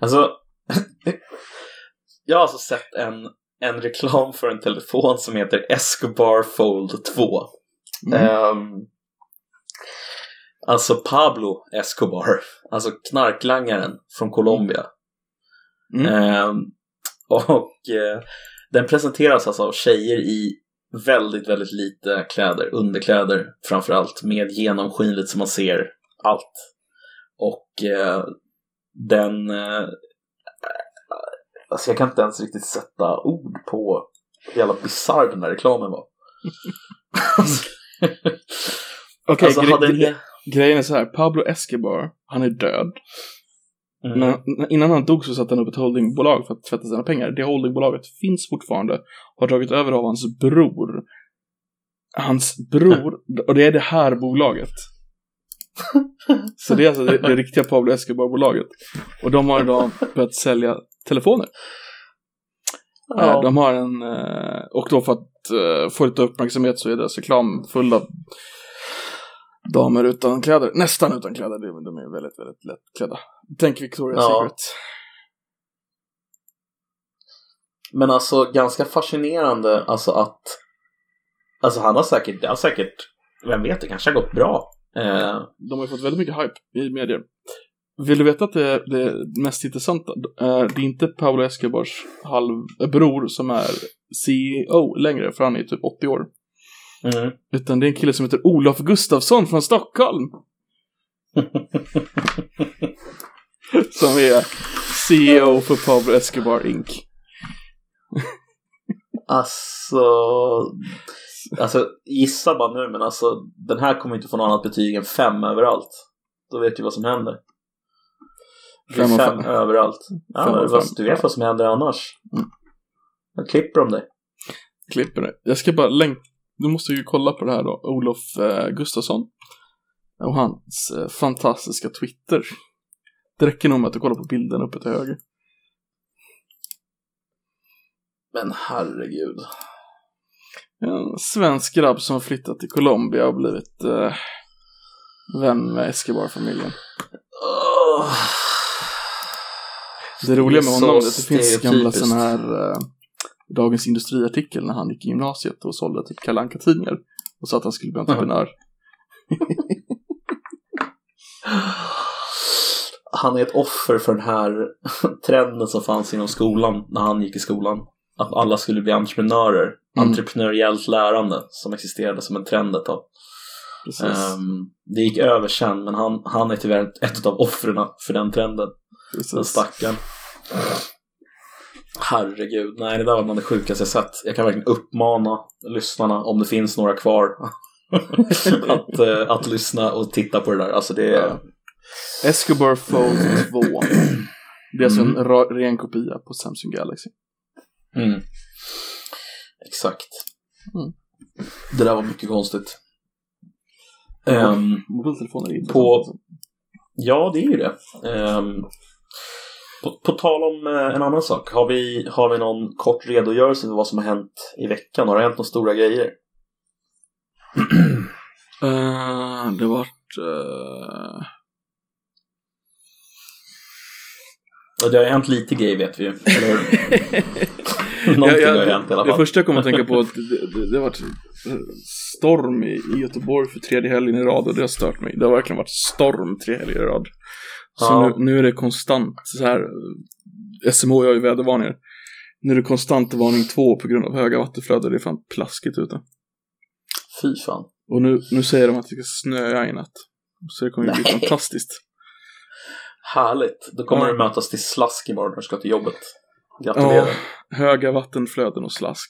Alltså, jag har alltså sett en, en reklam för en telefon som heter Escobar Fold 2. Mm. Ehm, alltså Pablo Escobar, alltså knarklangaren från Colombia. Mm. Ehm, och eh, den presenteras alltså av tjejer i väldigt, väldigt lite kläder, underkläder framförallt, med genomskinligt så man ser allt. Och eh, den, eh, alltså jag kan inte ens riktigt sätta ord på hur jävla bisarr den där reklamen var. Okej, alltså, gre- en grejen är så här, Pablo Escobar, han är död. Mm. Men innan han dog så satte han upp ett holdingbolag för att tvätta sina pengar. Det holdingbolaget finns fortfarande, har dragit över av hans bror. Hans bror, och det är det här bolaget. Så det är alltså det, det riktiga Pablo Escobar-bolaget. Och de har idag börjat sälja telefoner. Eh, Ja. De har en, eh, och då för att eh, få lite uppmärksamhet så är deras reklam full av damer utan kläder. Nästan utan kläder, de de är väldigt, väldigt lättklädda. Tänk Victoria's Ja. Secret. Men alltså ganska fascinerande alltså att Alltså han har säkert, det har säkert Vem vet, det kanske har gått bra Eh, De har ju fått väldigt mycket hype i medier. Vill du veta att det, det mest intressanta? eh, Det är inte Pablo Escobars halvbror som är CEO längre, för han är typ 80 år. mm. Utan det är en kille som heter Olof Gustafsson från Stockholm. som är CEO för Pablo Escobar Inc. Alltså, alltså, gissa bara nu, men alltså den här kommer inte få något annat betyg än fem överallt. Då vet du vad som händer. Fem fem, fem. överallt. Ja, Fem fem. du vet vad som händer annars. Mm. Jag klipper de dig. Klipper det. Jag ska bara länka. Du måste ju kolla på det här då. Olof eh, Gustafsson. Och hans eh, fantastiska Twitter. Det räcker nog med att du kollar på bilden uppe till höger. Men herregud. En svensk grabb som har flyttat till Colombia och blivit eh, vän med Escobar-familjen. Åh. Det roliga med honom är att det finns gamla sådana här eh, Dagens Industriartikel när han gick i gymnasiet och sålde typ Kalle Anka-tidningar. Och sa att han skulle bli entreprenör. Han är ett offer för den här trenden som fanns inom skolan när han gick i skolan. Att alla skulle bli entreprenörer. Mm. Entreprenöriellt lärande som existerade som en trend ett tag. Ehm, det gick över sen, men han, han är tyvärr ett av offren för den trenden. Den Precis. stackaren. Herregud, nej det där var bland det sjukaste jag sett. Jag kan verkligen uppmana lyssnarna, om det finns några kvar, att, eh, att lyssna och titta på det där. Alltså det är... Escobar Fold 2. Det är alltså en ra- ren kopia på Samsung Galaxy. Mm. Exakt. Mm. Det där var mycket konstigt. Ehm, Mobiltelefoner är intressant. På- ja, det är ju det. Ehm, på, på tal om eh, en annan sak. Har vi, har vi någon kort redogörelse för vad som har hänt i veckan? Har det hänt några stora grejer? Eh, det vart... Uh... Det har hänt lite grejer vet vi ju. Eller hur? Någonting har ju hänt i alla Det fall. första jag kommer att tänka på att det, det, det har varit storm i, i Göteborg för tredje helgen i rad och det har stört mig. Det har verkligen varit storm tre helger i rad. Så Ja. nu, nu är det konstant så här. SMH gör ju vädervarningar. Nu är det konstant varning två på grund av höga vattenflöden. Det är fan plaskigt ute. Fy fan. Och nu, nu säger de att det ska snöa i natt. Så det kommer ju bli fantastiskt. Härligt. Då kommer Ja. du mötas till slask imorgon när du ska till jobbet. Gratulerar. Ja, höga vattenflöden och slask.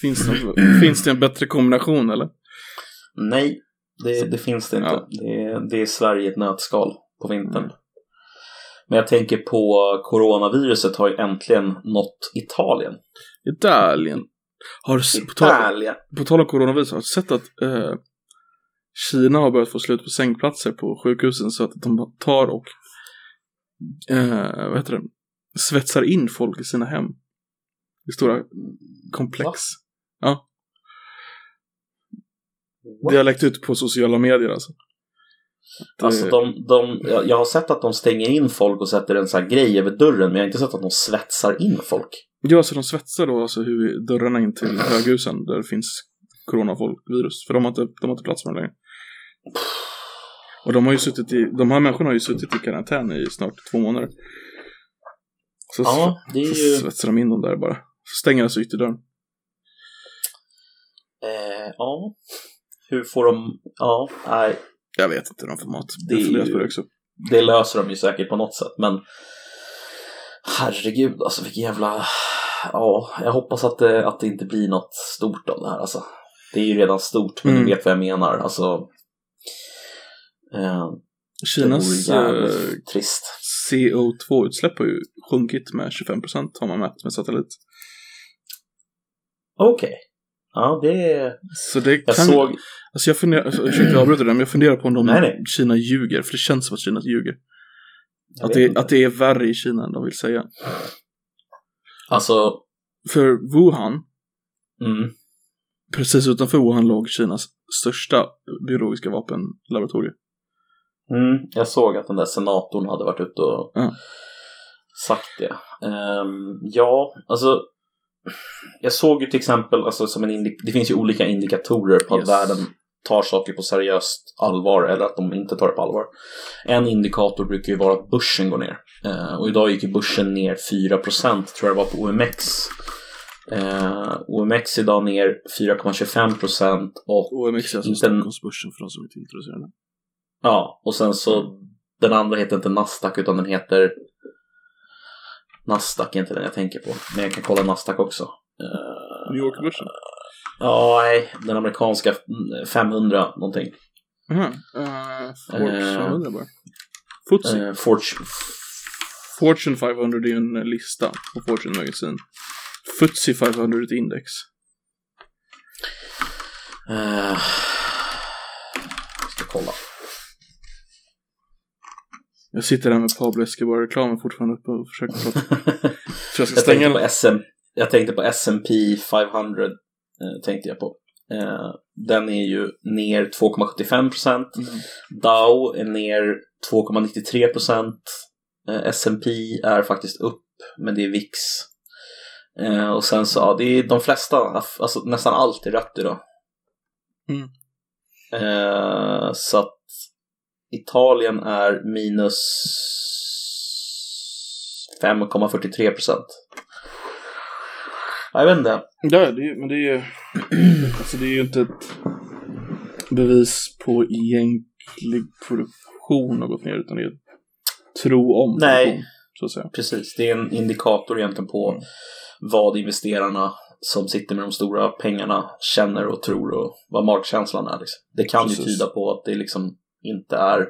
Finns det, finns det en bättre kombination eller? Nej, det, det finns det inte. Ja. Det, är, det är Sverige ett nötskal på vintern. Men jag tänker på coronaviruset har ju äntligen nått Italien. Italien. Har s- på, tal, Italien. på tal om coronavirus, har du sett att eh, Kina har börjat få slut på sängplatser på sjukhusen så att de tar och eh, vad heter det? Svetsar in folk i sina hem. I stora komplex. Va? Ja, det har läckt ut på sociala medier alltså. Det- Alltså de, de, jag har sett att de stänger in folk och sätter en sån här grej över dörren men jag har inte sett att de svetsar in folk. Ja, så de svetsar då alltså hur dörrarna in till höghusen där det finns coronavirus. För de har inte, de har inte plats med det längre. Och de har ju suttit i, de här människorna har ju suttit i karantän i snart två månader. Så, Ja, det är så ju... svetsar de in dem där bara. Så stänger alltså ytterdörren. Eh, ja. Hur får de... Ja, nej. Jag vet inte de format. Det ju- på det också. Det löser de ju säkert på något sätt men... Herregud alltså vilken jävla... Ja, jag hoppas att det, att det inte blir något stort av det här alltså. Det är ju redan stort men Mm. du vet vad jag menar alltså. Eh, Kinas det vore eh, jävligt trist. CO2-utsläpp har ju sjunkit med 25% har man mätt med satellit. Okej. Ja, det. Så det Jag kan... såg... Alltså jag funderar, ursäkta jag avbryter det, men jag funderar på om de Nej, nej. Kina ljuger, för det känns som att Kina ljuger. jag Att det, inte. att det är värre i Kina än de vill säga. Alltså... För Wuhan, Mm, precis utanför Wuhan låg Kinas största biologiska vapenlaboratorium. Mm, jag såg att den där senatorn hade varit ute och Ja. sagt det. Ehm, ja, alltså... Jag såg ju till exempel, alltså, som en det finns ju olika indikatorer på Yes. att världen tar saker på seriöst allvar eller att de inte tar det på allvar. En indikator brukar ju vara att börsen går ner. Eh, och idag gick ju börsen ner 4% tror jag det var på OMX. Eh, OMX idag ner 4,25% och OMX är alltså Stockholmsbörsen för de som inte är intresserade. Ja, och sen så den andra heter inte Nasdaq utan den heter Nasdaq är inte den jag tänker på, men jag kan kolla Nasdaq också. Eh, New York-börsen? Ja, nej, den amerikanska mm, 500 någonting. Jaha. Uh, Fortune. 500 bara. FTSE. Eh, Fortune... Fortune 500 är ju en lista på Fortune Magazine. FTSE 500 är ett index. Eh, jag ska kolla. Jag sitter här med Pablo Escobar-reklamen fortfarande uppe och försöker prata. Jag ska Jag stänga tänkte på. SM, jag tänkte på S&P 500 eh, tänkte jag på. Eh, den är ju ner 2,75 procent. Mm. Dow är ner 2,93 procent. Eh, S&P är faktiskt upp, men det är VIX. Eh, och sen så, ja, det är de flesta, alltså nästan allt är rött idag. Mm. Eh, så att Italien är minus 5,43 procent. Jag vet inte. Ja, det är, men det är ju... alltså det är ju inte ett bevis på egentlig produktion har gått ner, utan det är tro om Nej. produktion, så att säga. Precis, det är en indikator egentligen på vad investerarna som sitter med de stora pengarna känner och tror och vad magkänslan är. Liksom. Det kan ju Precis. tyda på att det liksom inte är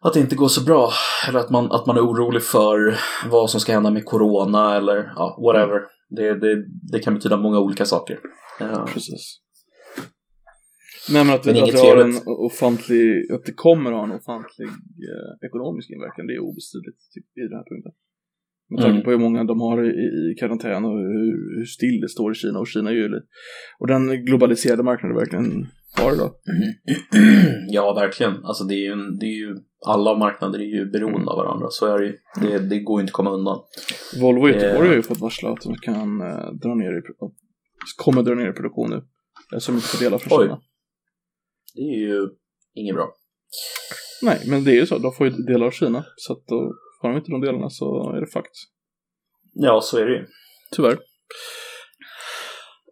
att det inte går så bra eller att man, att man är orolig för vad som ska hända med corona eller ja, whatever. Det, det, det kan betyda många olika saker. Ja. Precis. Nej men att, Men att det har en ofantlig, att det kommer ha en ofantlig eh, ekonomisk inverkan, det är obestridligt typ, i den här punkten. Med tanke Mm. på hur många de har i, i karantän och hur, hur still det står i Kina. Och Kina är ju och den globaliserade marknaden verkligen har idag. ja, verkligen. Alltså det är ju, en, det är ju alla marknader är ju beroende av varandra. Så är det ju. Det, det går ju inte att komma undan. Volvo i Göteborg Eh. har ju fått varsla att de kan eh, dra ner i, kommer dra ner i produktion nu. De inte får delar från. Kina. Det är ju inget bra. Nej, men det är ju så. De får ju delar av Kina. Så att då får de inte de delarna så är det fakt. Ja, så är det ju. Tyvärr.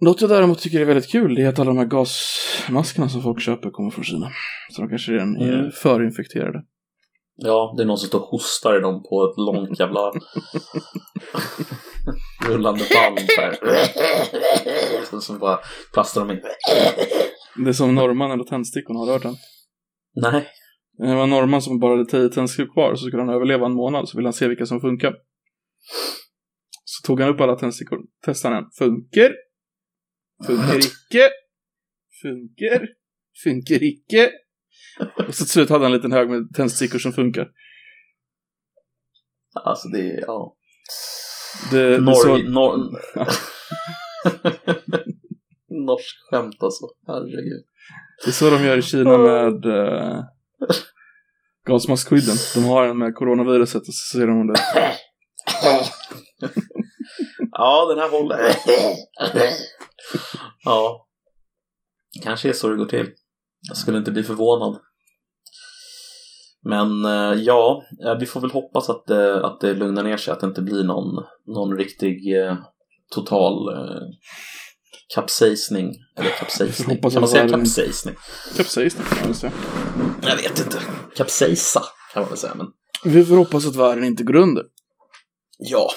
Något jag däremot tycker är väldigt kul är att alla de här gasmaskerna som folk köper kommer från Kina. Så de kanske redan är Mm. förinfekterade. Ja, det är någon som står och hostar i dem på ett långt jävla rullande band så här. Så bara plastar de in. Det är som norrman eller tändstickorna, har du hört den? Nej. Det var en norrman som bara hade tio tändstickor kvar så skulle han överleva en månad så ville han se vilka som funkar. Så tog han upp alla tändstickor, testade han en. Funker icke. Funker. Funker icke. Och så till slut hade han en liten hög med tändstickor som funkar. Alltså det är, ja. Det, Norge, så, nor... Norsk skämt alltså. Herregud. det är så de gör i Kina med uh, gasmaskskydden. De har en med coronaviruset och så ser de om det. Ja, den här håller. ja. Kanske är så det går till. Jag skulle inte bli förvånad. Men eh, ja, eh, vi får väl hoppas att, det- att det lugnar ner sig, att det inte blir någon, någon riktig eh, total eh, kapsejsning. Eller kapsejsning. Kan man säga kapsejsning? Kapsejsning kan man säga. Jag vet inte. Kapsejsa kan man väl säga, men Vi får hoppas att världen inte går under. ja.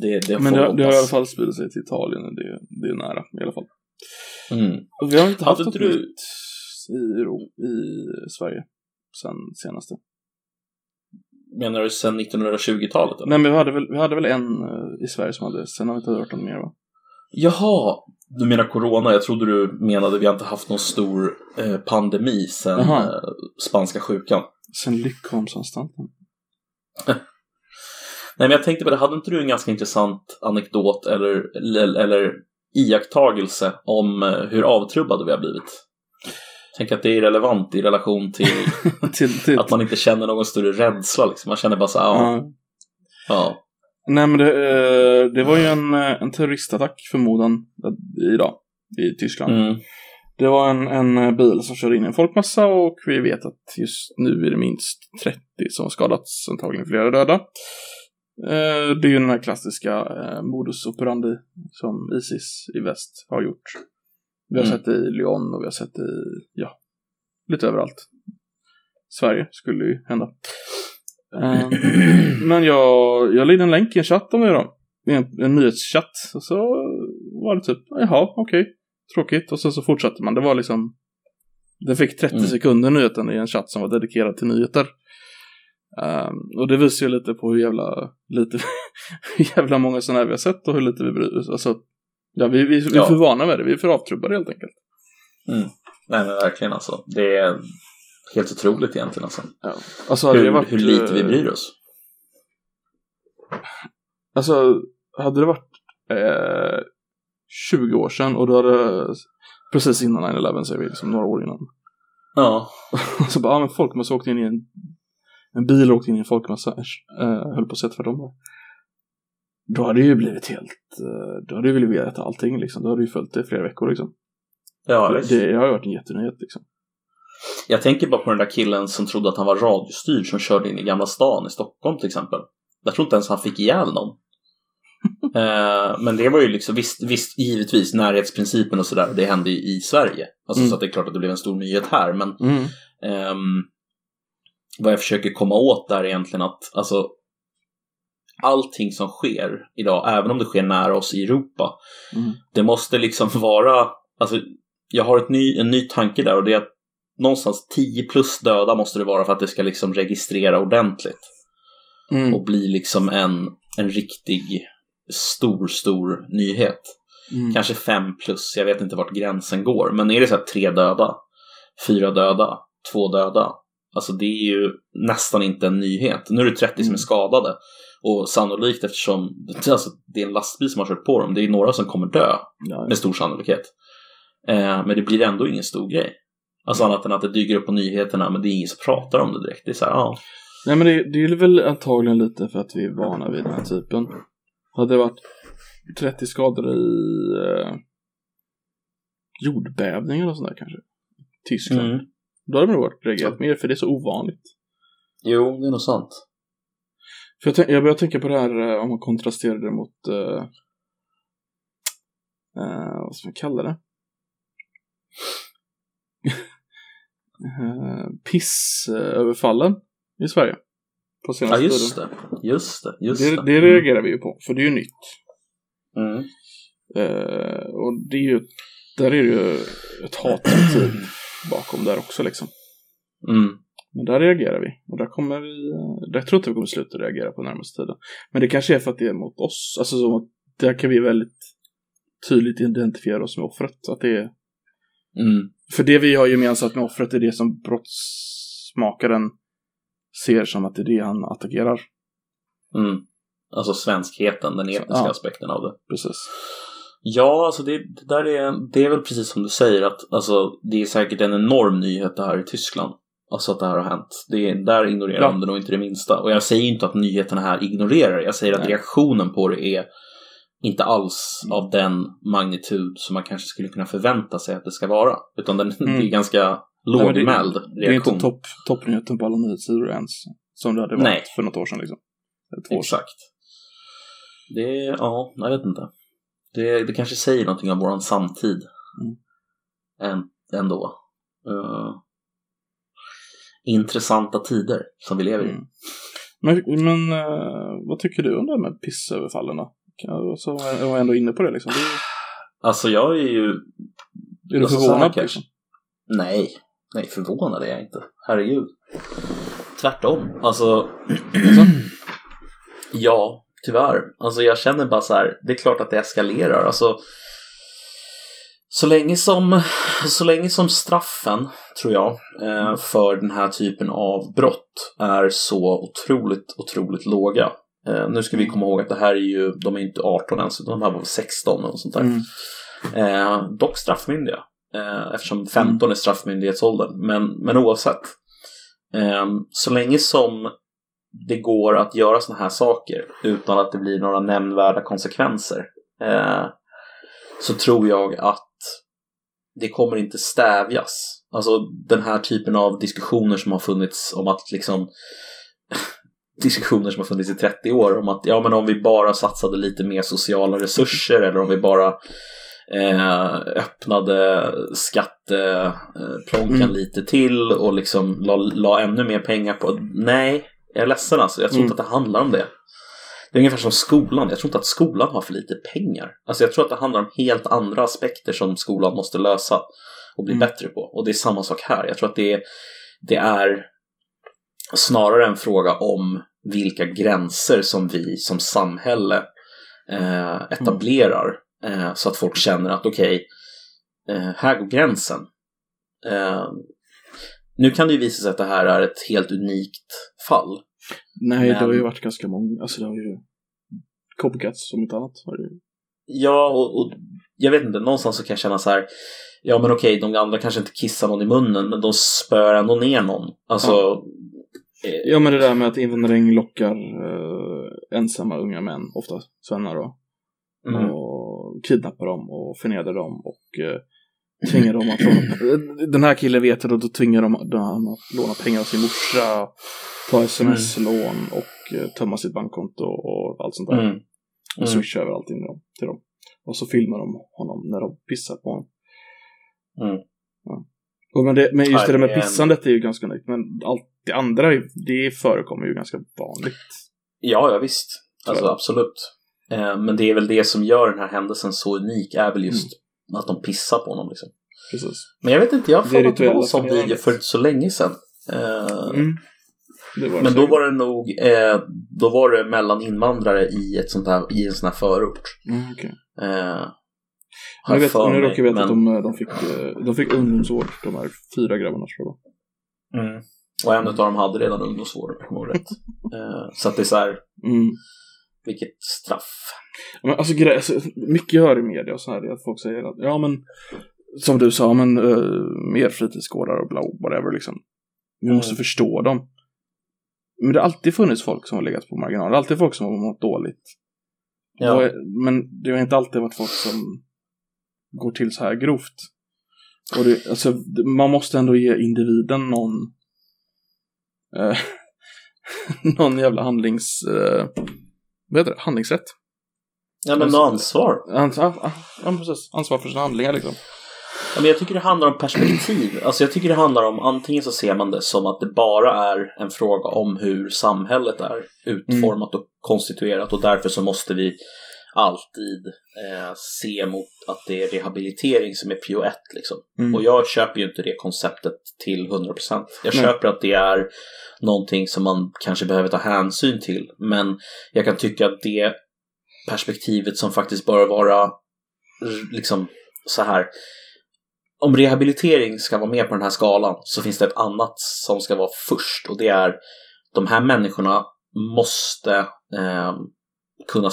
Det, det Men det, det har i alla fall spridit sig till Italien och det, det är nära i alla fall. Mm. Och vi har inte haft Hade något du- i, i Sverige sen senaste. Menar du sedan 1920-talet? eller? Nej men vi hade väl, vi hade väl en eh, i Sverige som hade, sen har vi inte hört om mer va? Jaha, du menar corona? Jag trodde du menade vi har inte haft någon stor eh, pandemi Jaha. eh, spanska sjukan. Sen Lyckholmsanstalten. Nej, men jag tänkte på det, hade inte du en ganska intressant anekdot eller, eller, eller iakttagelse om eh, hur avtrubbade vi har blivit? Tänk att det är relevant i relation till till, till, att man inte känner någon större rädsla. Liksom. Man känner bara så här, ja, ja. ja. Nej men det, eh, det var ju en, eh, en terroristattack förmodan idag i Tyskland. Mm. Det var en, en bil som körde in i en folkmassa och vi vet att just nu är det minst 30 som skadats, antagligen flera döda. Eh, det är ju den här klassiska eh, modus operandi som Isis i väst har gjort. Vi har Mm. sett det i Lyon och vi har sett det i, ja, lite överallt. Sverige skulle ju hända. Eh, men jag, jag lägger en länk i en chatt om det då. En, en nyhetschatt. Och så var det typ, jaha, okej. Tråkigt. Och sen så fortsatte man. Det var liksom, det fick 30 Mm. sekunder nyheten i en chatt som var dedikerad till nyheter. Ehm, och det visar ju lite på hur jävla, lite, hur jävla många sådana här vi har sett och hur lite vi bryr oss. Alltså, ja, vi, vi, vi är Ja. för vana med det. Vi är för avtrubbade helt enkelt. Nej men verkligen alltså. Det är helt otroligt egentligen alltså. Ja. Alltså, Hur, varit, hur lite vi eh, bryr oss. Alltså, hade det varit eh, 20 år sedan och då hade, precis innan 9-11 så är vi liksom några år innan. Ja. så bara, ja men folkmassa åkte in i en, en bil åkte in i en folkmassa, eh, höll på att säga tvärtom. där. Då hade det ju blivit helt, eh, då hade ju velat allting liksom. Då hade vi följt det i flera veckor liksom. Ja, visst. det, det har varit en jättenyhet liksom. Jag tänker bara på den där killen som trodde att han var radiostyrd som körde in i Gamla stan i Stockholm till exempel. Jag tror inte ens han fick ihjäl någon. eh, men det var ju liksom, visst, visst givetvis närhetsprincipen och sådär, det hände ju i Sverige. Alltså Mm. så att det är klart att det blev en stor nyhet här, men Mm. Ehm, vad jag försöker komma åt där är egentligen att alltså, allting som sker idag, även om det sker nära oss i Europa, Mm. det måste liksom vara, alltså, jag har ett ny, en ny tanke där och det är att någonstans 10 plus döda måste det vara för att det ska liksom registrera ordentligt Mm. och bli liksom en, en riktig stor, stor nyhet. Mm. Kanske 5 plus, jag vet inte vart gränsen går. Men är det så här tre döda, fyra döda, två döda. Alltså det är ju nästan inte en nyhet. Nu är det 30 som är Mm. skadade. Och sannolikt eftersom alltså, det är en lastbil som har kört på dem, det är några som kommer dö Ja, med stor sannolikhet. Eh, men det blir ändå ingen stor grej. Alltså annat än att det dyker upp på nyheterna, men det är ingen som pratar om det direkt. Det är så här, ja. Nej men det, det är väl antagligen lite för att vi är vana vid den här typen. Hade det varit 30 skador i eh, jordbävningar och sånt där kanske. Tyskland. Mm. Då hade det nog reagerat mer för det är så ovanligt. Jo, det är nog sant. För jag, jag börjar tänka på det här eh, om man kontrasterar det mot eh, eh, vad ska man kalla det? uh, Pissöverfallen i Sverige. På Ja, just det. Just det. Just Det, det. det reagerar vi ju på, för det är ju nytt. Mm. Eh, och det är ju, där är det ju ett hatmotiv bakom där också liksom. Mm. Men där reagerar vi. Och där kommer vi, eh, där tror jag inte vi kommer sluta reagera på närmaste tiden. Men det kanske är för att det är mot oss. Alltså så att där kan vi väldigt tydligt identifiera oss med offret. Att det är, Mm. för det vi har gemensamt med offret är det som brottsmakaren ser som att det är det han attackerar. Mm. Alltså svenskheten, den etniska Ja. aspekten av det. Precis. Ja, alltså det, det där är, det är väl precis som du säger att alltså, det är säkert en enorm nyhet det här i Tyskland. Alltså att det här har hänt. Det är, där ignorerar Ja. de det nog inte det minsta. Och jag säger inte att nyheterna här ignorerar. Jag säger att Nej. reaktionen på det är inte alls av den magnitud som man kanske skulle kunna förvänta sig att det ska vara. Utan den, Mm. det är ganska Nej, men det- lågmäld är reaktion. inte topp, toppnyheten på alla nyhetssidor ens. Som det hade varit Nej. för något år sedan liksom. Två år sedan. Exakt. Det ja, jag vet inte. Det, det kanske säger någonting om våran samtid. Mm. Än, ändå. Eh, intressanta tider som vi lever i. Mm. Men, men eh, vad tycker du om det här med pissöverfallen då? Så jag var ändå inne på det liksom. Det är, Alltså jag är ju... är du Alltså, förvånad liksom? Nej, nej förvånad är jag inte. Herregud. Tvärtom. Alltså... ja, tyvärr. Alltså jag känner bara så här, det är klart att det eskalerar. Alltså... Så länge som, så länge som straffen, tror jag, eh, för den här typen av brott är så otroligt, otroligt låga. Eh, nu ska vi komma ihåg att det här är ju, de är inte 18 ens, utan de här var väl 16 och sånt där. Mm. Eh, dock straffmyndiga. Eftersom 15 är straffmyndighetsåldern. Men, men oavsett. Så länge som det går att göra sådana här saker utan att det blir några nämnvärda konsekvenser. Eh, så tror jag att det kommer inte stävjas. Alltså den här typen av diskussioner som har funnits om att liksom diskussioner som har funnits i 30 år om att ja men om vi bara satsade lite mer sociala resurser eller om vi bara eh, öppnade skatteplånkan mm. lite till och liksom la, la ännu mer pengar på. Nej, jag är ledsen alltså. Jag tror mm. inte att det handlar om det. Det är ungefär som skolan. Jag tror inte att skolan har för lite pengar. Alltså jag tror att det handlar om helt andra aspekter som skolan måste lösa och bli mm. bättre på. Och det är samma sak här. Jag tror att det, det är snarare en fråga om vilka gränser som vi som samhälle eh, etablerar. Eh, så att folk känner att okej, okay, eh, här går gränsen. Eh, nu kan det ju visa sig att det här är ett helt unikt fall. Nej, men... det har ju varit ganska många, alltså det har ju copycats som inte annat. Har det... Ja, och, och, jag vet inte, någonstans så kan jag känna så här, ja men okej, de andra kanske inte kissar någon i munnen, men de spöar ändå ner någon. Alltså... Ja. Eh... Ja, men det där med att invandring lockar eh, ensamma unga män, ofta svennar då. Mm. Och kidnappar dem och förnedrar dem och eh, tvingar dem att låna Den här killen vet det och då tvingar de dem att låna pengar av sin morsa, ta sms-lån och uh, tömma sitt bankkonto och allt sånt där. Mm. Och mm. swisha över allting till dem. Och så filmar de honom när de pissar på honom. Mm. Ja. Och men, det, men just det där med pissandet är ju ganska nytt. Men allt det andra, det förekommer ju ganska vanligt. Ja, ja visst. Alltså absolut. Eh, men det är väl det som gör den här händelsen så unik, är väl just mm. Att de pissar på honom. Liksom. Precis. Men jag vet inte, jag har för att det var en sån video för så länge sedan. Eh, mm. Men då var det nog, eh, då var det mellan invandrare i, ett sånt här, i en sån här förort. Mm, okay. eh, jag vet, nu råkar jag veta men... att de, de, fick, de fick ungdomsvård, de här fyra grabbarna tror jag mm. Och en av dem hade redan ungdomsvård, om jag rätt. eh, så att det är så här, mm. Vilket straff. Men alltså, alltså, mycket hör i media och så här, att folk säger att ja men som du sa, men uh, mer fritidsgårdar och bla, whatever liksom. Vi mm. måste förstå dem. Men det har alltid funnits folk som har legat på marginalen. Det har alltid folk som har mått dåligt. Ja. men det har inte alltid varit folk som går till så här grovt. Och det, alltså, man måste ändå ge individen någon eh, någon jävla handlings eh, vad heter det, handlingsrätt. Ja, men ansvar. Ansvar, ja, precis. Ansvar för sina handlingar liksom. Ja, men jag tycker det handlar om perspektiv. Alltså jag tycker det handlar om antingen så ser man det som att det bara är en fråga om hur samhället är utformat och konstituerat och därför så måste vi alltid eh, se mot att det är rehabilitering som är prio ett. Liksom. Mm. Och jag köper ju inte det konceptet till 100%. Jag Nej. köper att det är någonting som man kanske behöver ta hänsyn till. Men jag kan tycka att det perspektivet som faktiskt bör vara liksom så här. Om rehabilitering ska vara med på den här skalan så finns det ett annat som ska vara först och det är de här människorna måste eh, kunna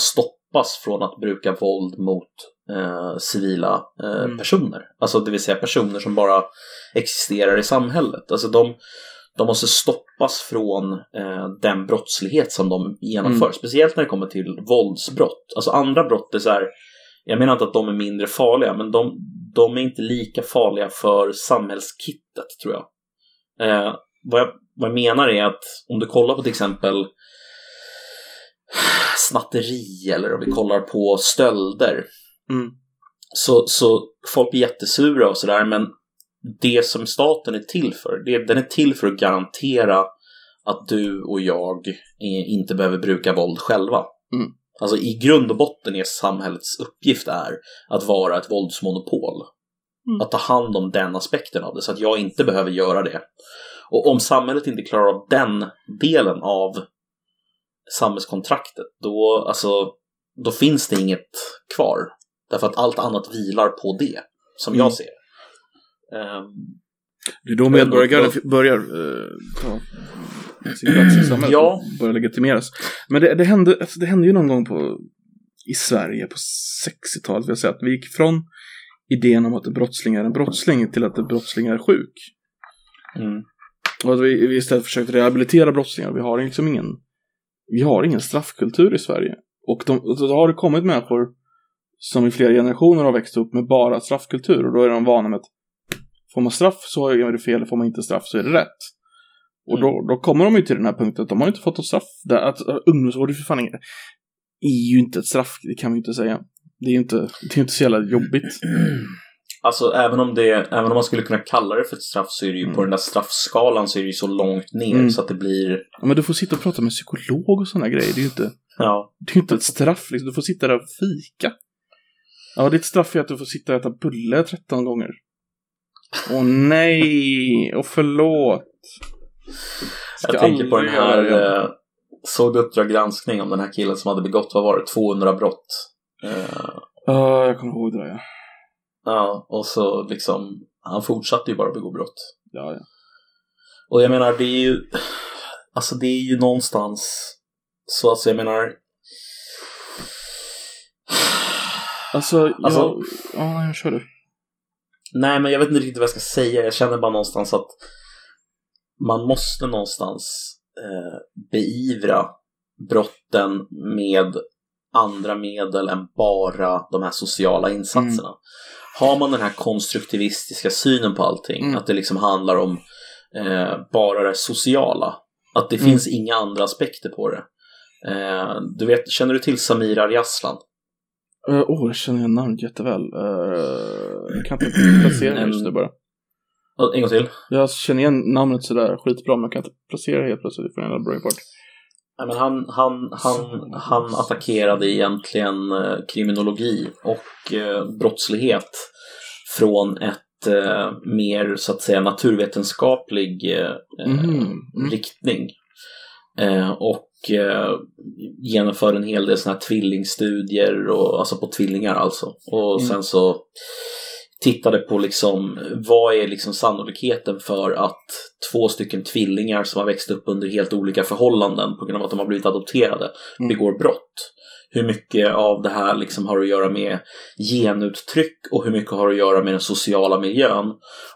stoppas från att bruka våld mot eh, civila eh, mm. personer. Alltså det vill säga personer som bara existerar i samhället. Alltså de, de måste stoppas från eh, den brottslighet som de genomför. Mm. Speciellt när det kommer till våldsbrott. Alltså andra brott är så här, jag menar inte att de är mindre farliga, men de, de är inte lika farliga för samhällskittet tror jag. Eh, vad jag. Vad jag menar är att om du kollar på till exempel snatteri eller om vi kollar på stölder. Mm. Så, så folk blir jättesura och sådär, men det som staten är till för, det, den är till för att garantera att du och jag inte behöver bruka våld själva. Mm. Alltså i grund och botten är samhällets uppgift är att vara ett våldsmonopol. Mm. Att ta hand om den aspekten av det så att jag inte behöver göra det. Och om samhället inte klarar av den delen av samhällskontraktet då, alltså, då finns det inget kvar. Därför att allt annat vilar på det, som mm. jag ser Um, det är då medborgargarden börjar uh, ta sin plats i samhället ja. och börjar legitimeras. Men det, det, hände, alltså det hände ju någon gång på, i Sverige på 60-talet, vill säga att vi gick från idén om att en brottsling är en brottsling till att en brottsling är sjuk. Mm. Och att vi, vi istället försökt rehabilitera brottslingar. Vi har liksom ingen, vi har ingen straffkultur i Sverige. Och de, då har det kommit människor som i flera generationer har växt upp med bara straffkultur och då är de vana med att får man straff så är det fel, får man inte straff så är det rätt. Och då, då kommer de ju till den här punkten att de har inte fått något straff. Att, att, ungdomsvård är för fan inget, är ju inte ett straff, det kan vi inte säga. Det är ju inte, det är inte så jävla jobbigt. Alltså även om, det, även om man skulle kunna kalla det för ett straff så är det ju Mm. på den där straffskalan så är det ju så långt ner Mm. så att det blir, Ja, men du får sitta och prata med psykolog och sådana grejer. Det är ju inte, ja, det är inte ett straff liksom. Du får sitta där och fika. Ja, ditt straff är att du får sitta och äta bulle 13 gånger. Åh nej, och förlåt. Ska Jag tänker på den här, eh, såg du Uppdrag granskning om den här killen som hade begått, vad var det, 200 brott? Eh, Ja, jag kommer ihåg det där ja. Ja, och så liksom, han fortsatte ju bara begå brott. Ja, ja. Och jag menar, det är ju, alltså det är ju någonstans, så alltså jag menar, Alltså, jag, Alltså- ja, jag kör du. nej men jag vet inte riktigt vad jag ska säga, jag känner bara någonstans att man måste någonstans eh, beivra brotten med andra medel än bara de här sociala insatserna. Har man den här konstruktivistiska synen på allting, Mm. att det liksom handlar om eh, bara det sociala, att det Mm. finns inga andra aspekter på det. Eh, du vet, känner du till Samir Ariaslan? Åh, uh, oh, jag känner igen namnet jätteväl. Uh, jag kan inte placera det just nu bara. Och En gång till. Jag känner igen namnet sådär skitbra, men jag kan inte placera det helt plötsligt för en jävla brainpart. Nej, men han, han, han, han attackerade egentligen eh, kriminologi och eh, brottslighet från ett eh, mer så att säga naturvetenskaplig Mhm, mm. riktning. Och genomförde en hel del sådana här tvillingstudier, och, alltså på tvillingar alltså. Och Mm. sen så tittade på liksom vad är liksom sannolikheten för att två stycken tvillingar som har växt upp under helt olika förhållanden på grund av att de har blivit adopterade Mm. begår brott. Hur mycket av det här liksom har att göra med genuttryck och hur mycket har att göra med den sociala miljön.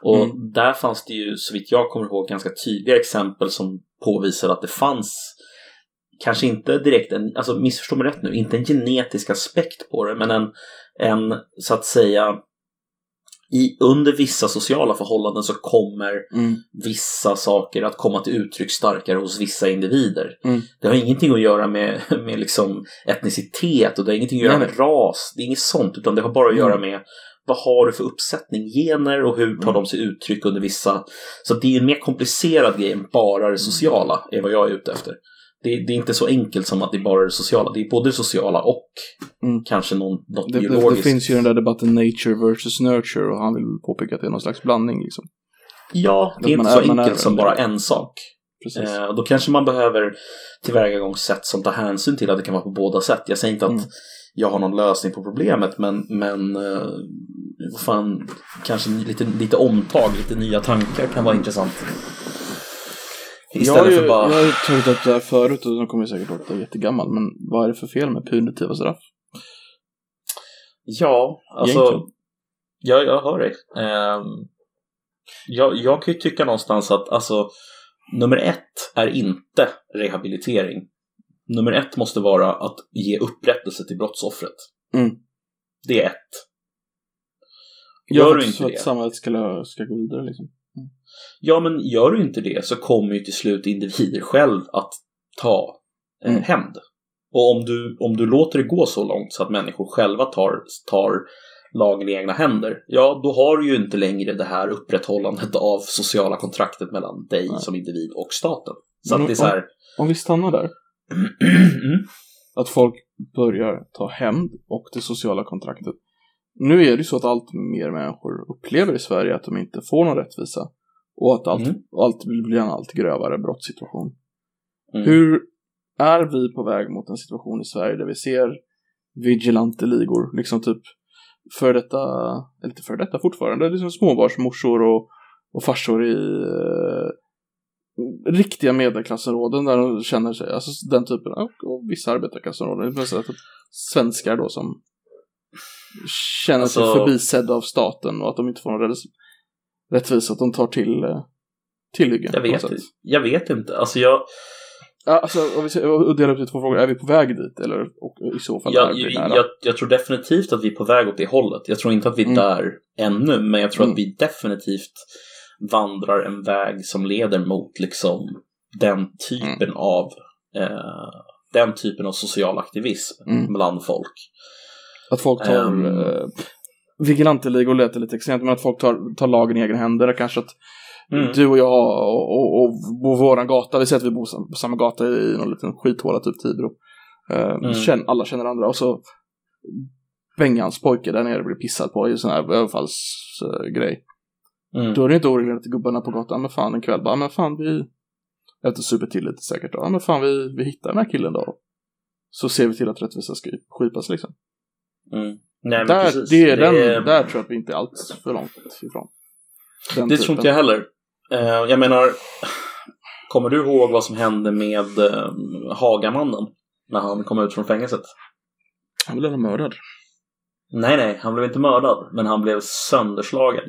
Och Mm. där fanns det ju, så vitt jag kommer ihåg, ganska tydliga exempel som påvisade att det fanns kanske inte direkt en, alltså missförstå mig rätt nu, inte en genetisk aspekt på det, men en, en så att säga i, under vissa sociala förhållanden så kommer Mm. vissa saker att komma till uttryck starkare hos vissa individer. Mm. Det har ingenting att göra med, med liksom etnicitet och det har ingenting att göra Nej, med ras. Det är inget sånt, utan det har bara att göra Mm. med vad har du för uppsättning gener och hur tar Mm. de sig uttryck under vissa... Så det är en mer komplicerad grej än bara det sociala, är vad jag är ute efter. Det, det är inte så enkelt som att det är bara det sociala. Det är både det sociala och Mm. kanske någon, något Det, det, det biologiskt. finns ju den där debatten nature versus nurture och han vill påpeka att det är någon slags blandning liksom. Ja, det är inte så är- är enkelt som bara en sak. Eh, då kanske man behöver tillvägagångssätt som tar hänsyn till att det kan vara på båda sätt. Jag säger inte att Mm. jag har någon lösning på problemet, men, men eh, fan, kanske lite, lite omtag, lite nya tankar kan vara intressant. Jag, Istället har ju, för bara... jag har tagit upp det här förut och nu kommer jag säkert låta jättegammal, men vad är det för fel med punitiva straff? Ja, alltså... Egentligen. Ja, jag hör dig. Ehm, jag, jag kan ju tycka någonstans att alltså, nummer ett är inte rehabilitering. Nummer ett måste vara att ge upprättelse till brottsoffret. Mm. Det är ett. Jag Gör för du att- inte så att det? samhället ska, ska gå vidare liksom. Ja, men gör du inte det så kommer ju till slut individer själv att ta eh, Mm. hämnd. Och om du, om du låter det gå så långt så att människor själva tar, tar lagen i egna händer, ja, då har du ju inte längre det här upprätthållandet av sociala kontraktet mellan dig Nej. som individ och staten. Så Men att det är så här... Om vi stannar där, mm, att folk börjar ta hämnd och det sociala kontraktet. Nu är det ju så att allt mer människor upplever i Sverige att de inte får någon rättvisa. Och att allt, Mm. allt blir en allt grövare brottssituation. mm. Hur är vi på väg mot en situation i Sverige där vi ser vigilante ligor, liksom typ för detta, eller inte för detta fortfarande, liksom småbarnsmorsor och, och farsor i eh, riktiga medelklassområden där de känner sig, alltså den typen av, och vissa arbetarklassområden, att svenskar då som känner sig Alltså- förbisedda av staten och att de inte får någon rättvisa, att de tar till eh, tillhyggen. Jag vet, jag vet inte. Alltså jag, Ja, Alltså, om vi delar upp det i två frågor. Är vi på väg dit? Eller och i så fall Jag, är vi nära? jag, jag tror definitivt att vi är på väg åt det hållet. Jag tror inte att vi är Mm. där ännu, men jag tror Mm. att vi definitivt vandrar en väg som leder mot liksom den typen Mm. av eh, den typen av social aktivism Mm. bland folk. Att folk tar Ehm. Uh, vigilanteligor låter lite extremt, men att folk tar, tar lagen i egna händer. Kanske att Mm. du och jag och, och, och på våran gata, vi säger att vi bor på samma gata i någon liten skithåla, typ Tibro. Uh, Mm. känn, alla känner andra och så Bengans pojke där nere blir pissad på i sån här överfallsgrej. Mm. Då är det inte oreglerat till gubbarna på gatan, men fan en kväll bara, men fan vi... Efter super till lite säkert då, men fan vi, vi hittar den här killen då. Så ser vi till att rättvisa ska skipas liksom. Mm. Nej, men Där, precis. det är den, är- där tror jag att vi inte är alls för långt ifrån. Den Det tror inte jag heller. Eh, jag menar, kommer du ihåg vad som hände med eh, Hagamannen när han kom ut från fängelset? Han blev mördad. Nej, nej, han blev inte mördad, men han blev sönderslagen.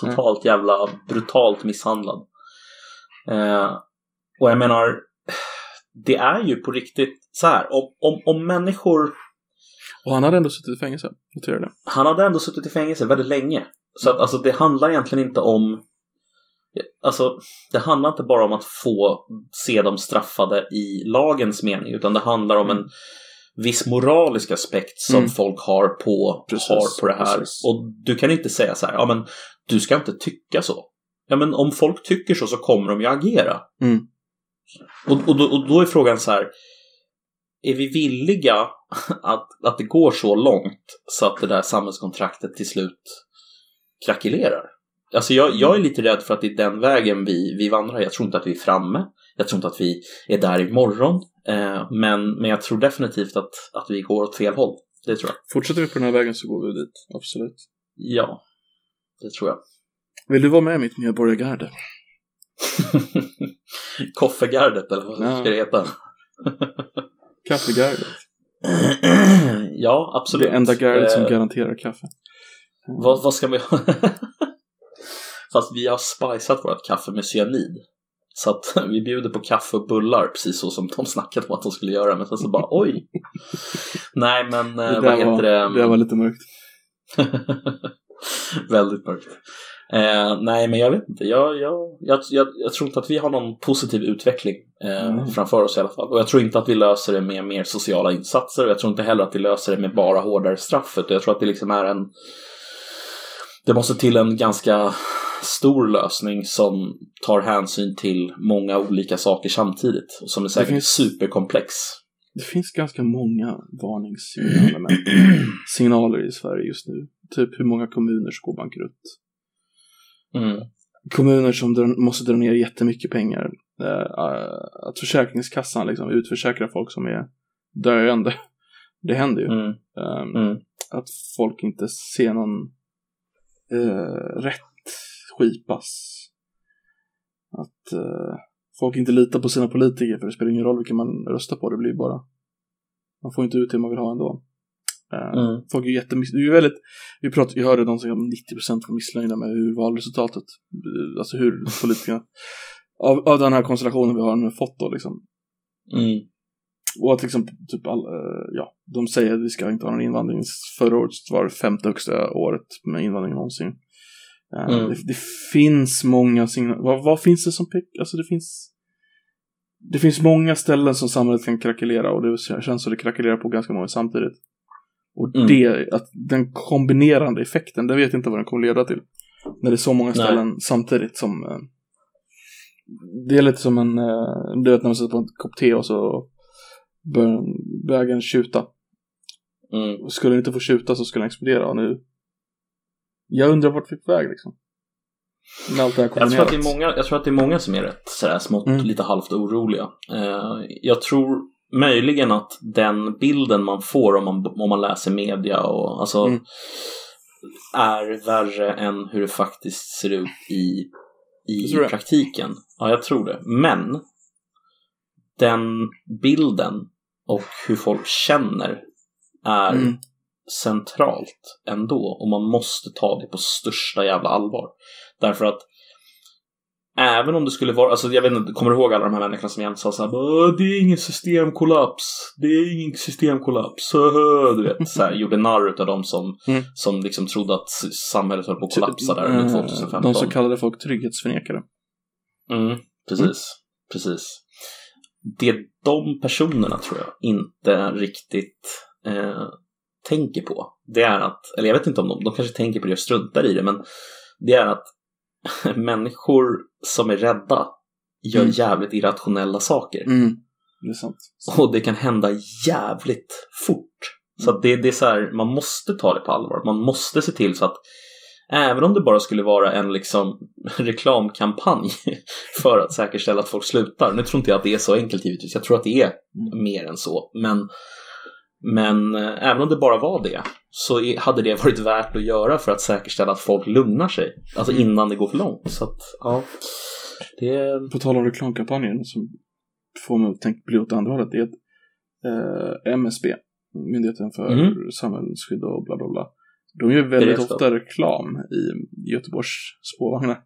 Totalt jävla brutalt misshandlad. Eh, och jag menar, det är ju på riktigt så här, om, om, om människor, Och han hade ändå suttit i fängelse. Notera det. han hade ändå suttit i fängelse väldigt länge. Så att alltså det handlar egentligen inte om, alltså det handlar inte bara om att få se dem straffade i lagens mening, utan det handlar om en viss moralisk aspekt som Mm. folk har på, Precis, har på det här. precis. Och du kan inte säga så här, ja men du ska inte tycka så. Ja men om folk tycker så så kommer de ju agera. Mm. Och, och, och då är frågan så här, är vi villiga att, att det går så långt så att det där samhällskontraktet till slut krackelerar? Alltså jag, jag är lite rädd för att det är den vägen vi, vi vandrar. Jag tror inte att vi är framme. Jag tror inte att vi är där imorgon. Eh, men, men jag tror definitivt att, att vi går åt fel håll. Det tror jag. Fortsätter vi på den här vägen så går vi dit. Absolut. Ja, det tror jag. Vill du vara med i mitt medborgargarde? Koffegardet eller vad Ja. ska det heta? Kaffegardet. ja, absolut. Det enda gardet som Eh, garanterar kaffe. Vad, vad ska vi ha? Fast vi har spicat vårt kaffe med cyanid. Så att vi bjuder på kaffe och bullar, precis så som de snackade om att de skulle göra. Men sen så bara oj. Nej men eh, Det vad heter var, det? det var lite mörkt. Väldigt mörkt. Eh, nej men jag vet inte. Jag, jag, jag, jag, jag tror inte att vi har någon positiv utveckling eh, Mm. framför oss i alla fall. Och jag tror inte att vi löser det med mer sociala insatser. Och jag tror inte heller att vi löser det med bara hårdare straff. utan Jag tror att det liksom är en det måste till en ganska stor lösning som tar hänsyn till många olika saker samtidigt. Och som är säkert finns- superkomplex. Det finns ganska många varningssignaler i Sverige just nu. Typ hur många kommuner som går bankrutt. Mm. Kommuner som måste dra ner jättemycket pengar. Eh, att Försäkringskassan liksom utförsäkrar folk som är döende. Det händer ju. Mm. Ehm, Mm. Att folk inte ser någon eh, rätt skipas. Att eh, folk inte litar på sina politiker för det spelar ingen roll vilken man röstar på. Det blir bara man får inte ut det man vill ha ändå. Eh, Mm. Folk är jättemissnöjda. Det är ju väldigt, vi, pratade, vi hörde någonting om 90% var missnöjda med hur valresultatet, eh, alltså hur politikerna, av, av den här konstellationen vi har nu fått då liksom. Mm. Och att liksom, typ all, eh, ja, de säger att vi ska inte ha någon invandring. Förra året var det femte högsta året med invandring någonsin. Mm. det, det finns många signaler. Vad, vad finns det som pekar? Alltså det finns det finns många ställen som samhället kan krackelera och det känns som det krackelerar på ganska många samtidigt. Och Mm. det, att den kombinerande effekten, det vet jag inte vad den kommer leda till. När det är så många Nej. ställen samtidigt som eh, Det är lite som en, eh, du vet när man sätter på en kopp te och så börjar bögen tjuta. Mm. Skulle den inte få tjuta så skulle den explodera och nu Jag undrar vart vi är på väg liksom. Med allt det här Jag tror, att kombinerat. det är många, jag tror att det är många som är rätt sådär smått Mm. lite halvt oroliga. Eh, jag tror möjligen att den bilden man får om man, om man läser media och alltså Mm. är värre än hur det faktiskt ser ut i, i praktiken. Ja, jag tror det. Men den bilden och hur folk känner är Mm. centralt ändå och man måste ta det på största jävla allvar. Därför att även om det skulle vara, alltså jag vet inte, kommer du ihåg alla de här människorna som jämt sa såhär "Åh, det är ingen systemkollaps, det är ingen systemkollaps, du vet, så här, gjorde narr utav dem som, Mm. som liksom trodde att samhället höll på att kollapsa där under Eh, 2015. De så kallade folk trygghetsförnekare. Mm, precis, precis. Det de personerna tror jag inte riktigt eh, tänker på, det är att, eller jag vet inte om de, de kanske tänker på det och struntar i det, men det är att människor som är rädda gör Mm. jävligt irrationella saker. Mm. Det är sant. Och det kan hända jävligt fort. Så det, det är så här, man måste ta det på allvar. Man måste se till så att även om det bara skulle vara en liksom reklamkampanj för att säkerställa att folk slutar. Nu tror inte jag att det är så enkelt givetvis. Jag tror att det är mer än så. Men, men eh, även om det bara var det så hade det varit värt att göra för att säkerställa att folk lugnar sig. Alltså innan det går för långt. Så att, ja. Det, På tal om reklamkampanjen som får mig att tänka bli åt andra hållet. Det är att eh, MSB, Myndigheten för Mhm. samhällsskydd och bla bla bla. De gör väldigt ofta reklam i Göteborgs spårvagnar.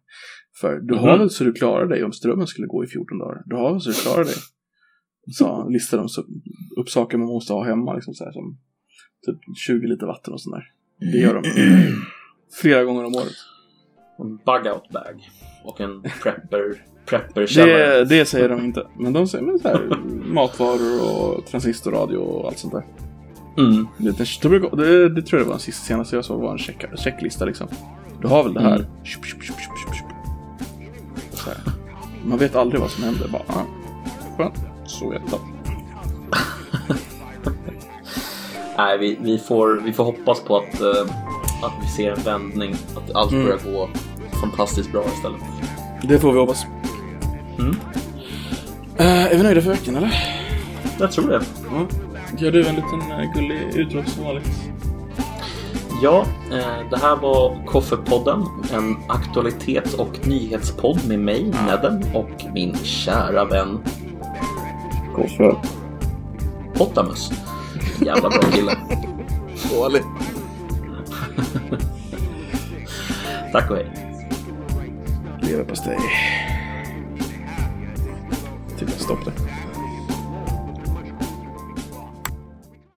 För du har Mhm. väl så du klarar dig om strömmen skulle gå i 14 dagar. Du har väl så du klarar dig. Så listar de så, upp saker man måste ha hemma. Liksom så här, som typ 20 liter vatten och sånt där. Det gör de. Flera gånger om året. En bug-out bag och en prepper, prepper. Det, det säger de inte. Men de säger men så här, matvaror och transistorradio och allt sånt där. Mm. Det, det, det, tror jag var den sista senaste jag såg var en check, checklista liksom. Du har väl det här. Mm. Här. Man vet aldrig vad som händer. Bara, ah, skönt. Så jag. Nej, vi, vi, får, vi får hoppas på att, eh, att vi ser en vändning. Att allt Mm. börjar gå fantastiskt bra istället. Det får vi hoppas. Mm. Eh, är vi nöjda för veckan eller? Jag tror det. Ja. Gör du en liten uh, gullig utdrag som vanligt? Ja, eh, det här var Koffepodden. En aktualitets och nyhetspodd med mig, Nedden, och min kära vän Koffe. Pottamus. Jävla bra kille. Dålig. Tack och hej. Leverpastej. Till jag stopp det.